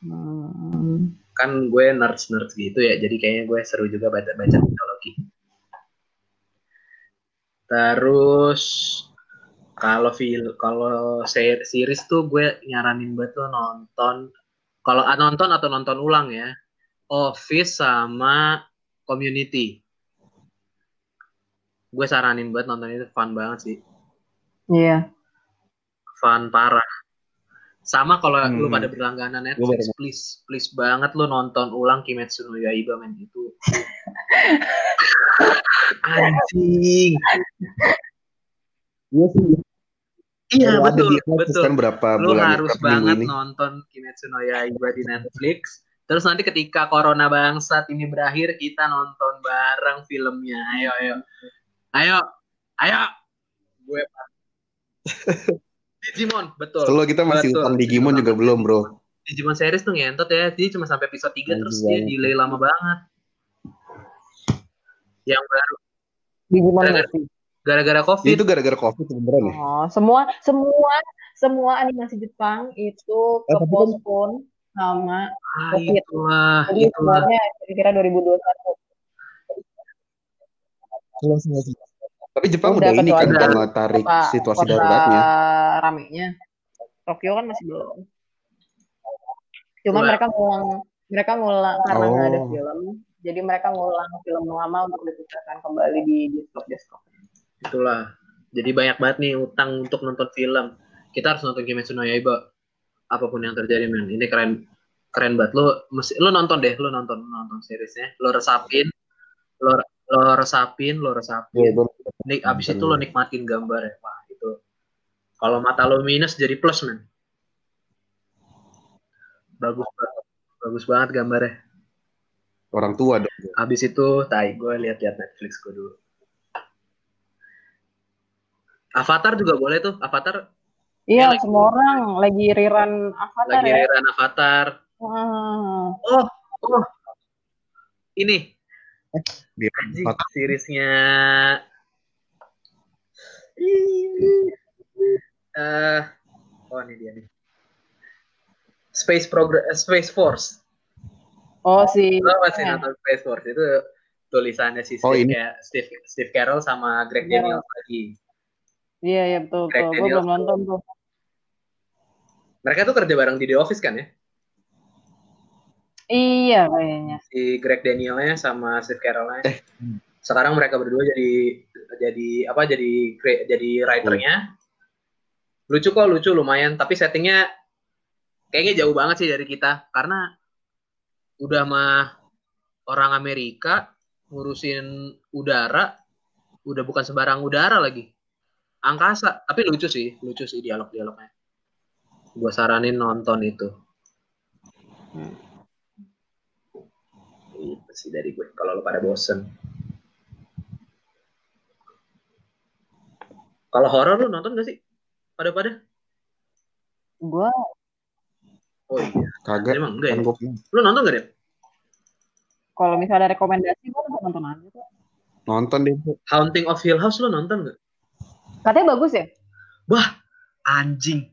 Hmm. Kan gue nerds nerds gitu ya, jadi kayaknya gue seru juga baca baca mitologi. Terus kalau film kalau series tuh gue nyaranin buat lo nonton kalau nonton atau nonton ulang ya Office sama Community. Gue saranin buat nonton itu fun banget sih. Iya. Fun parah. Sama kalau hmm. lu pada berlangganan Netflix, please, please banget lu nonton ulang Kimetsu no Yaiba men itu. Anjing. Iya sih. Iya betul, betul. Kan berapa lu harus banget ini. nonton Kimetsu no Yaiba di Netflix Terus nanti ketika corona bangsat ini berakhir kita nonton bareng filmnya. Ayo ayo. Ayo. Ayo. Gue Digimon, betul. Kalau kita masih betul. utang Digimon juga belum, Bro. Digimon series tuh ngentot ya. Jadi cuma sampai episode 3 ya, terus dia delay lama banget. Yang baru. Digimon gara-gara Covid. Itu gara-gara Covid sebenarnya. Oh, semua semua semua animasi Jepang itu ke postpone sama ah, itulah, Jadi itulah. sebenarnya kira-kira 2021. Close nggak sih? Tapi Jepang Udah, udah, ini kan kalau tarik Kota- situasi kota daruratnya. ramenya. Tokyo kan masih belum. Cuman Wah. mereka ngulang mereka ngulang karena nggak ada Oh. film. Jadi mereka ngulang film lama untuk diputarkan kembali di bioskop-bioskop. Itulah. Jadi banyak banget nih utang untuk nonton film. Kita harus nonton Kimetsu no Yaiba. Apa pun yang terjadi, men. Ini keren keren banget. Lo mesti lo nonton deh, lo nonton nonton seriesnya. Lo resapin, lo lo resapin, lo Iya, resapin. bener. Nik, abis itu lo nikmatin gambarnya. Wah, itu. Kalau mata lo minus jadi plus, men. Bagus banget. Bagus banget gambarnya. Orang tua dong. Abis itu, tai, gue lihat-lihat Netflix gue dulu. Avatar juga boleh tuh. Avatar Iya, lagi- semua orang lagi rerun Avatar lagi ya. Avatar. Wah. Oh, oh. Ini Avatar. seriesnya eh oh ini dia nih. Space Progress Space Force. Oh si Lo masih ya. nonton Space Force itu tulisannya si Oh, Steve, ini. Ca- Steve, Steve Carell sama Greg Iya. Daniels lagi. Iya, iya betul Greg betul. Gue belum nonton tuh. Mereka tuh kerja bareng di The Office kan ya? Iya kayaknya. Si Greg Danielnya sama Steve Carell-nya. Eh. Sekarang mereka berdua jadi jadi apa? Jadi jadi writernya. Lucu kok, lucu lumayan. Tapi settingnya kayaknya jauh banget sih dari kita karena udah mah orang Amerika ngurusin udara, udah bukan sembarang udara lagi. Angkasa, tapi lucu sih, lucu sih dialog-dialognya. Gua saranin nonton itu. Hmm. Itu sih dari gue. Kalau lo pada bosen. Kalau horor lu nonton gak sih? Pada-pada? Gue Oh iya. Kagak. Emang enggak ya? Kan Lu nonton gak deh? kalau misalnya ada rekomendasi gue bisa nonton aja kok. nonton deh. Haunting of Hill House lu nonton gak? Katanya bagus ya? Anjing.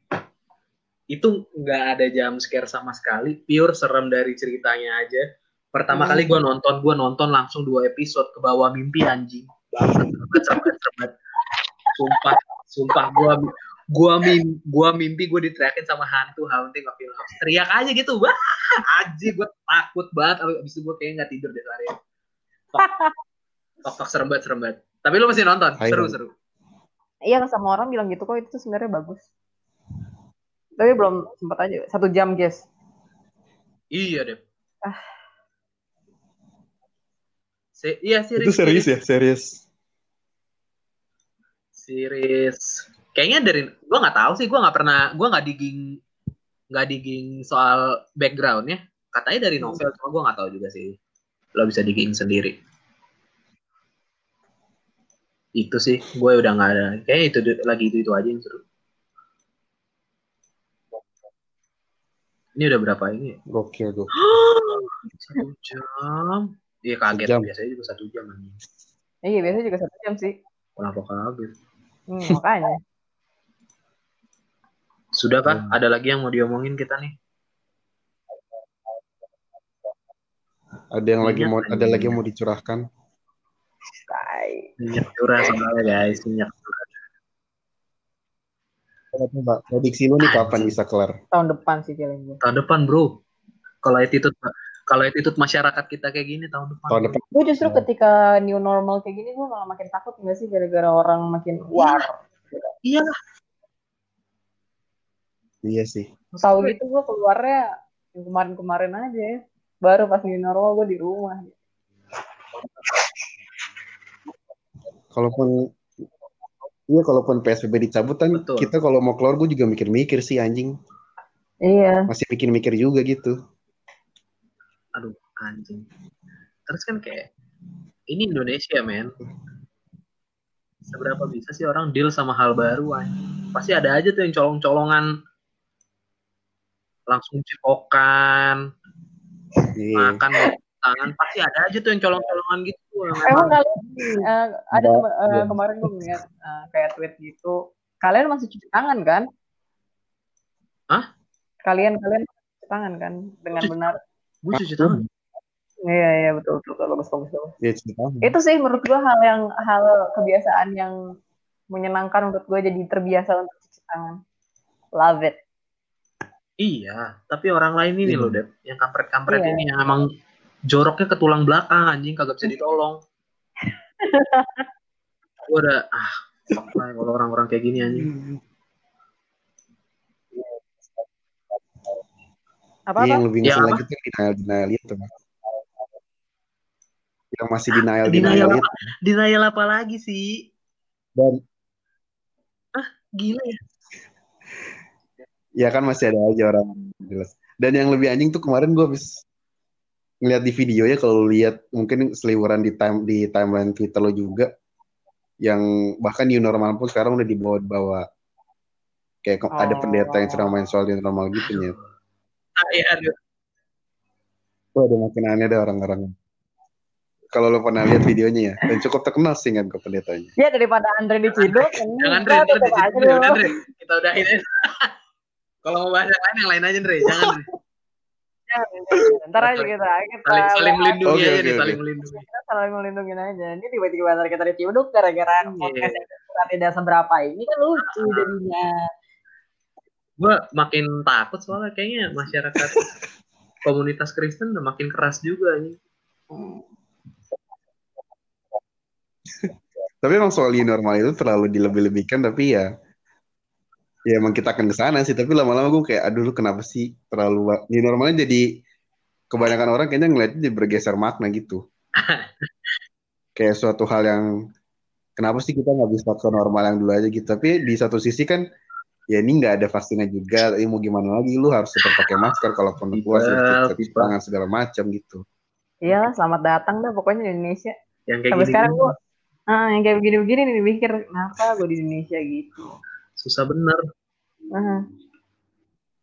Itu nggak ada jam scare sama sekali. Pure serem dari ceritanya aja. Pertama Hmm. kali gua nonton, gua nonton langsung dua episode ke bawah mimpi anjing. Banget, banget, banget, banget. Sumpah, sumpah gua gua mimpi, gua mimpi gua diteriakin sama hantu Haunting of Hill House. Teriak aja gitu, wah, anjing gua takut banget. Abis itu gua kayaknya nggak tidur deh seharian. Tok, tok, tok, serem banget, serem banget. Tapi lu masih nonton, seru, seru. Iya sama orang bilang gitu kok itu tuh sebenarnya bagus. Tapi belum sempat aja. Satu jam guys. Iya deh. Ah. Se iya Itu series, serius ya, serius. Series. Kayaknya dari gua nggak tahu sih, gua nggak pernah, gua nggak digging nggak digging soal backgroundnya. Katanya dari novel, cuma gua nggak tahu juga sih. Lo bisa digging sendiri. Itu sih, gue udah nggak ada. Kayaknya itu lagi itu itu aja yang seru. Ini udah berapa ini? ya? Gokil gokil. Satu jam. Iya kaget. Sejam. Biasanya juga satu jam. anjing. Iya biasanya juga satu jam sih. Kenapa kaget? Hmm, makanya. Sudah kah? Hmm. Ada lagi yang mau diomongin kita nih? Ada yang lagi mau anjing. ada lagi yang mau dicurahkan. Minyak curah soalnya guys, minyak curah. Coba prediksi lu nih kapan bisa kelar? Tahun depan sih gue. Tahun depan bro, kalau attitude kalau attitude masyarakat kita kayak gini tahun depan. Tahun depan. Gue justru ketika new normal kayak gini gue malah makin takut nggak sih gara-gara orang makin war. Iya, Iya sih. Tahu gitu gue keluarnya kemarin-kemarin aja ya. Baru pas new normal gue di rumah. Kalaupun Iya, kalaupun PSBB dicabut kan Betul. kita kalau mau keluar gue juga mikir-mikir sih anjing. Iya. Masih mikir-mikir juga gitu. aduh anjing. Terus kan kayak ini Indonesia men. Seberapa bisa sih orang deal sama hal baru anjing? Pasti ada aja tuh yang colong-colongan langsung cipokan, Iya. makan tangan pasti ada aja tuh yang colong-colongan gitu. Emang emang- kalian eh, ada Nggak, kema- eh, belum. kemarin gue ngeliat eh, kayak tweet gitu. Kalian masih cuci tangan kan? Hah? Kalian kalian cuci tangan kan dengan Cuci- benar. gue cuci tangan. Iya iya betul betul, betul. bagus bagus bagus. Ya. Itu sih menurut gua hal yang hal kebiasaan yang menyenangkan menurut gua jadi terbiasa untuk cuci tangan. Love it. Iya, tapi orang lain ini Hmm. loh, Dep. Yang kampret-kampret Iya. ini yang emang joroknya ke tulang belakang anjing kagak bisa ditolong. Gua udah ah fuck lah kalau orang-orang kayak gini anjing. Apa Iya, apa? yang lebih Ya, apa? lagi tuh yang denial denial itu. Yang masih denial Denial denial apa? Denial apa lagi sih? Dan Gila ya. ya kan masih ada aja orang jelas. Dan yang lebih anjing tuh kemarin gue habis ngeliat di videonya kalau lu lihat mungkin seliweran di time di timeline Twitter lo juga yang bahkan new normal pun sekarang udah dibawa-bawa kayak ke- ada Oh. pendeta yang sedang main soal new normal gitu ya. Ah, iya, aduh. Wah, udah makin aneh deh orang-orang. Kalau lo pernah lihat videonya ya, dan cukup terkenal sih kan ke pendetanya. Ya daripada Andre diciduk, Jangan gua Dre, ntar tetep aja di situ dulu. udah Dre. Kita udahin aja. Kalau mau bahas yang lain, yang lain aja Dre. Jangan. Ntar aja kita kita Saling, saling melindungi aja oke. saling melindungi. kita saling melindungi aja. Ini tiba-tiba ntar kita diciduk gara-gara Iya. podcast yang tidak seberapa ini kan lucu jadinya. Gue makin takut soalnya kayaknya masyarakat komunitas Kristen udah makin keras juga nih. Tapi emang soal new normal itu terlalu dilebih-lebihkan, tapi ya ya emang kita akan ke sana sih. Tapi lama-lama gue kayak, aduh lu kenapa sih terlalu new normalnya jadi kebanyakan orang kayaknya ngeliatnya jadi bergeser makna gitu. kayak suatu hal yang kenapa sih kita nggak bisa ke normal yang dulu aja gitu. Tapi di satu sisi kan ya ini nggak ada vaksinnya juga, ya mau gimana lagi lu harus tetap pakai masker kalaupun puas Iya, cuci iya. tangan segala macam gitu. Iya, selamat datang dah pokoknya di Indonesia. Yang kayak Sampai gini, sekarang gua ah, yang kayak begini-begini nih mikir kenapa gue di Indonesia gitu. Susah bener. Nah.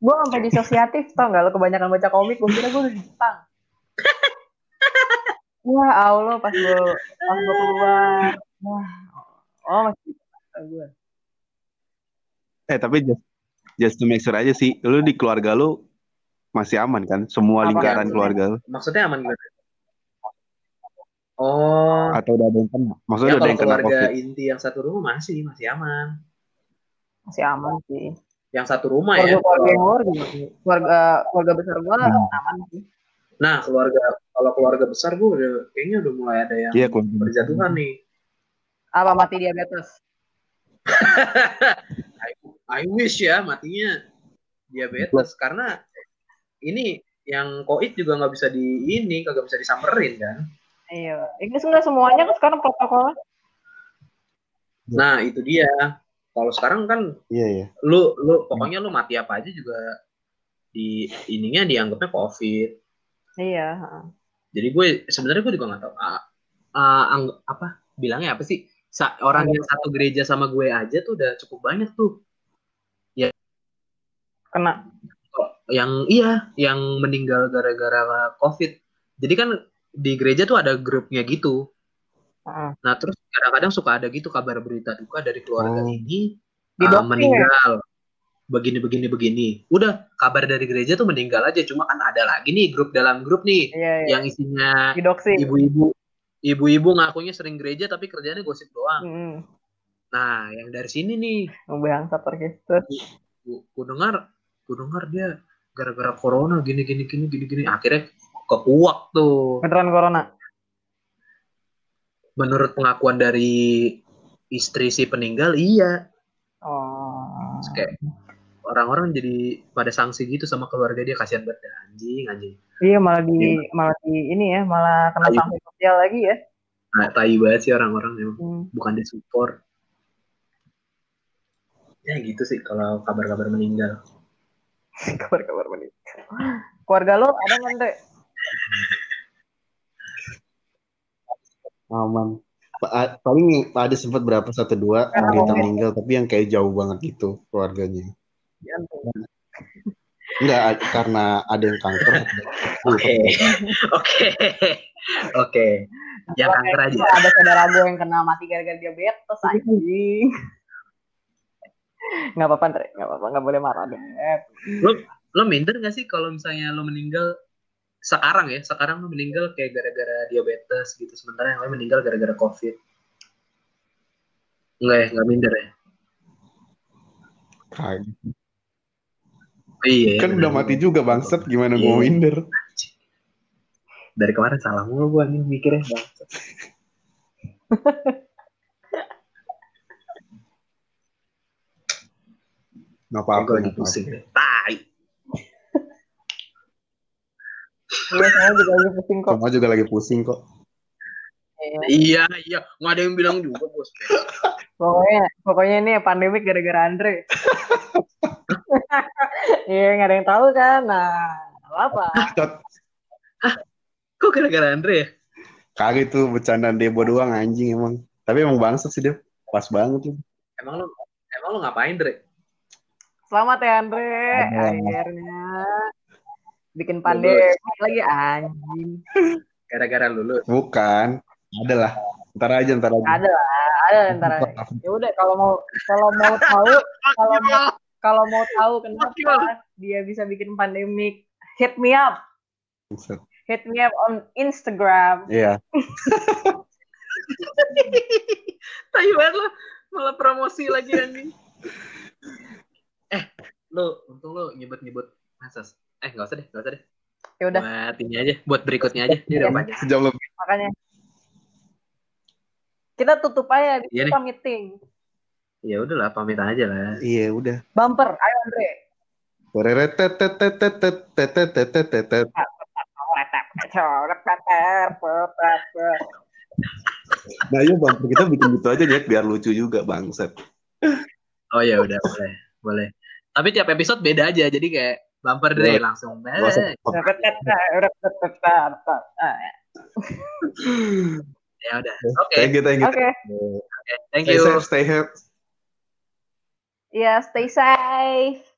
Gue sampai disosiatif tau gak lo kebanyakan baca komik gue kira gue udah di Jepang. Wah Allah pas gue pas gue keluar. Wah, oh masih gue. Eh tapi just, just to make sure aja sih, lu di keluarga lu masih aman kan? Semua Aman. lingkaran keluarga lu Maksudnya aman gimana? Oh, atau udah ada yang kena? Maksudnya ya udah ada yang kena keluarga covid? inti yang satu rumah masih masih aman. Masih aman sih. Yang satu rumah Keluarga ya. keluarga sih. Keluarga keluarga besar gue Hmm. aman sih. Nah keluarga kalau keluarga besar gue udah kayaknya udah mulai ada yang Iya keluarga. berjatuhan nih. Apa mati diabetes? I, I wish ya matinya diabetes karena ini yang koit juga nggak bisa di ini kagak bisa disamperin kan. Iya. Ini enggak semuanya kan sekarang protokolnya. Nah itu dia. Kalau sekarang kan Iya ya. lu lu pokoknya lu mati apa aja juga di ininya dianggapnya covid. Iya. heeh. Jadi gue sebenarnya gue juga nggak tahu ah, ah, ang- apa bilangnya apa sih Sa- orang yang satu gereja sama gue aja tuh udah cukup banyak tuh Kena. yang iya yang meninggal gara-gara covid. Jadi kan di gereja tuh ada grupnya gitu. Heeh. Nah terus kadang-kadang suka ada gitu kabar berita duka dari keluarga Oh. ini ya? meninggal begini begini begini. Udah kabar dari gereja tuh meninggal aja. Cuma kan ada lagi nih grup dalam grup nih Iya, iya. yang isinya Di doxing. ibu-ibu ibu-ibu ngakunya sering gereja tapi kerjanya gosip doang. Heeh. Nah, yang dari sini nih, Bangsat orkestra. ku, ku dengar, ku dengar dia gara-gara corona gini gini gini gini gini akhirnya kekuak tuh. Beneran corona. Menurut pengakuan dari istri si peninggal, iya. Oh. Terus kayak orang-orang jadi pada sanksi gitu sama keluarga dia kasihan banget dah, anjing anjing. Iya malah di malah di ini ya malah kena sanksi sosial lagi ya. Nah, tai banget sih orang-orang yang Hmm. bukan di support. Ya gitu sih kalau kabar-kabar meninggal. Kabar-kabar meninggal. Keluarga lo ada nggak? Aman. Paling ada sempat berapa satu dua berita COVID. meninggal, tapi yang kayak jauh banget gitu keluarganya. Jantung. Enggak karena ada yang kanker. Oke, oke, oke. Yang kanker aja. Ada saudara gue yang kena mati gara-gara diabetes anjing. Nggak apa-apa, Andre. Nggak apa-apa. Nggak boleh marah deh. Lo minder gak sih kalau misalnya lo meninggal sekarang ya sekarang lu meninggal kayak gara-gara diabetes gitu sementara yang lain meninggal gara-gara covid enggak ya nggak minder ya Kagak. oh, iya Kan bener. udah mati juga bangsat gimana Iya. gua minder. dari kemarin salah mulu gua nih mikirnya bang Nggak gue apa-apa. lagi pusing tai Gue sama juga lagi pusing kok. Semua juga lagi pusing kok. Iya. iya iya nggak ada yang bilang juga bos Pokoknya, pokoknya ini pandemik gara-gara Andre. Iya, nggak ada yang tahu kan. Nah, apa? Tot. kok gara-gara Andre ya Kagak itu bercandaan Debo doang anjing emang. Tapi emang bangsat sih dia. Pas banget tuh. emang lu emang lu ngapain Dre Selamat ya Andre, akhirnya bikin pandemik lagi anjing. gara-gara lulus Bukan. Ada lah. Ntar aja, ntar aja. Ada lah, ada ntar. Ya udah kalau mau kalau mau tahu kalau mau kalau mau tahu kenapa dia bisa bikin pandemik, hit me up, hit me up on Instagram. Iya. tai banget lo malah promosi lagi anjing eh lu untung lu nyebut-nyebut asas eh nggak usah deh nggak usah deh. Ya udah. Buat ini aja buat berikutnya aja. Ini udah iya. banyak sejam lebih. Makanya. Kita tutup aja iya ya, meeting ya udahlah pamit aja lah. Iya udah. Bumper ayo Andre. Nah, yuk bang, kita bikin gitu aja ya biar lucu juga bangset. Oh ya udah boleh, boleh. Tapi tiap episode beda aja, jadi kayak Bumper deh iya. langsung. Eh. ya udah. Oke. Okay. Thank you, thank you. Oke. Okay. okay. Thank you. Iya, stay safe, stay. Yeah, stay safe.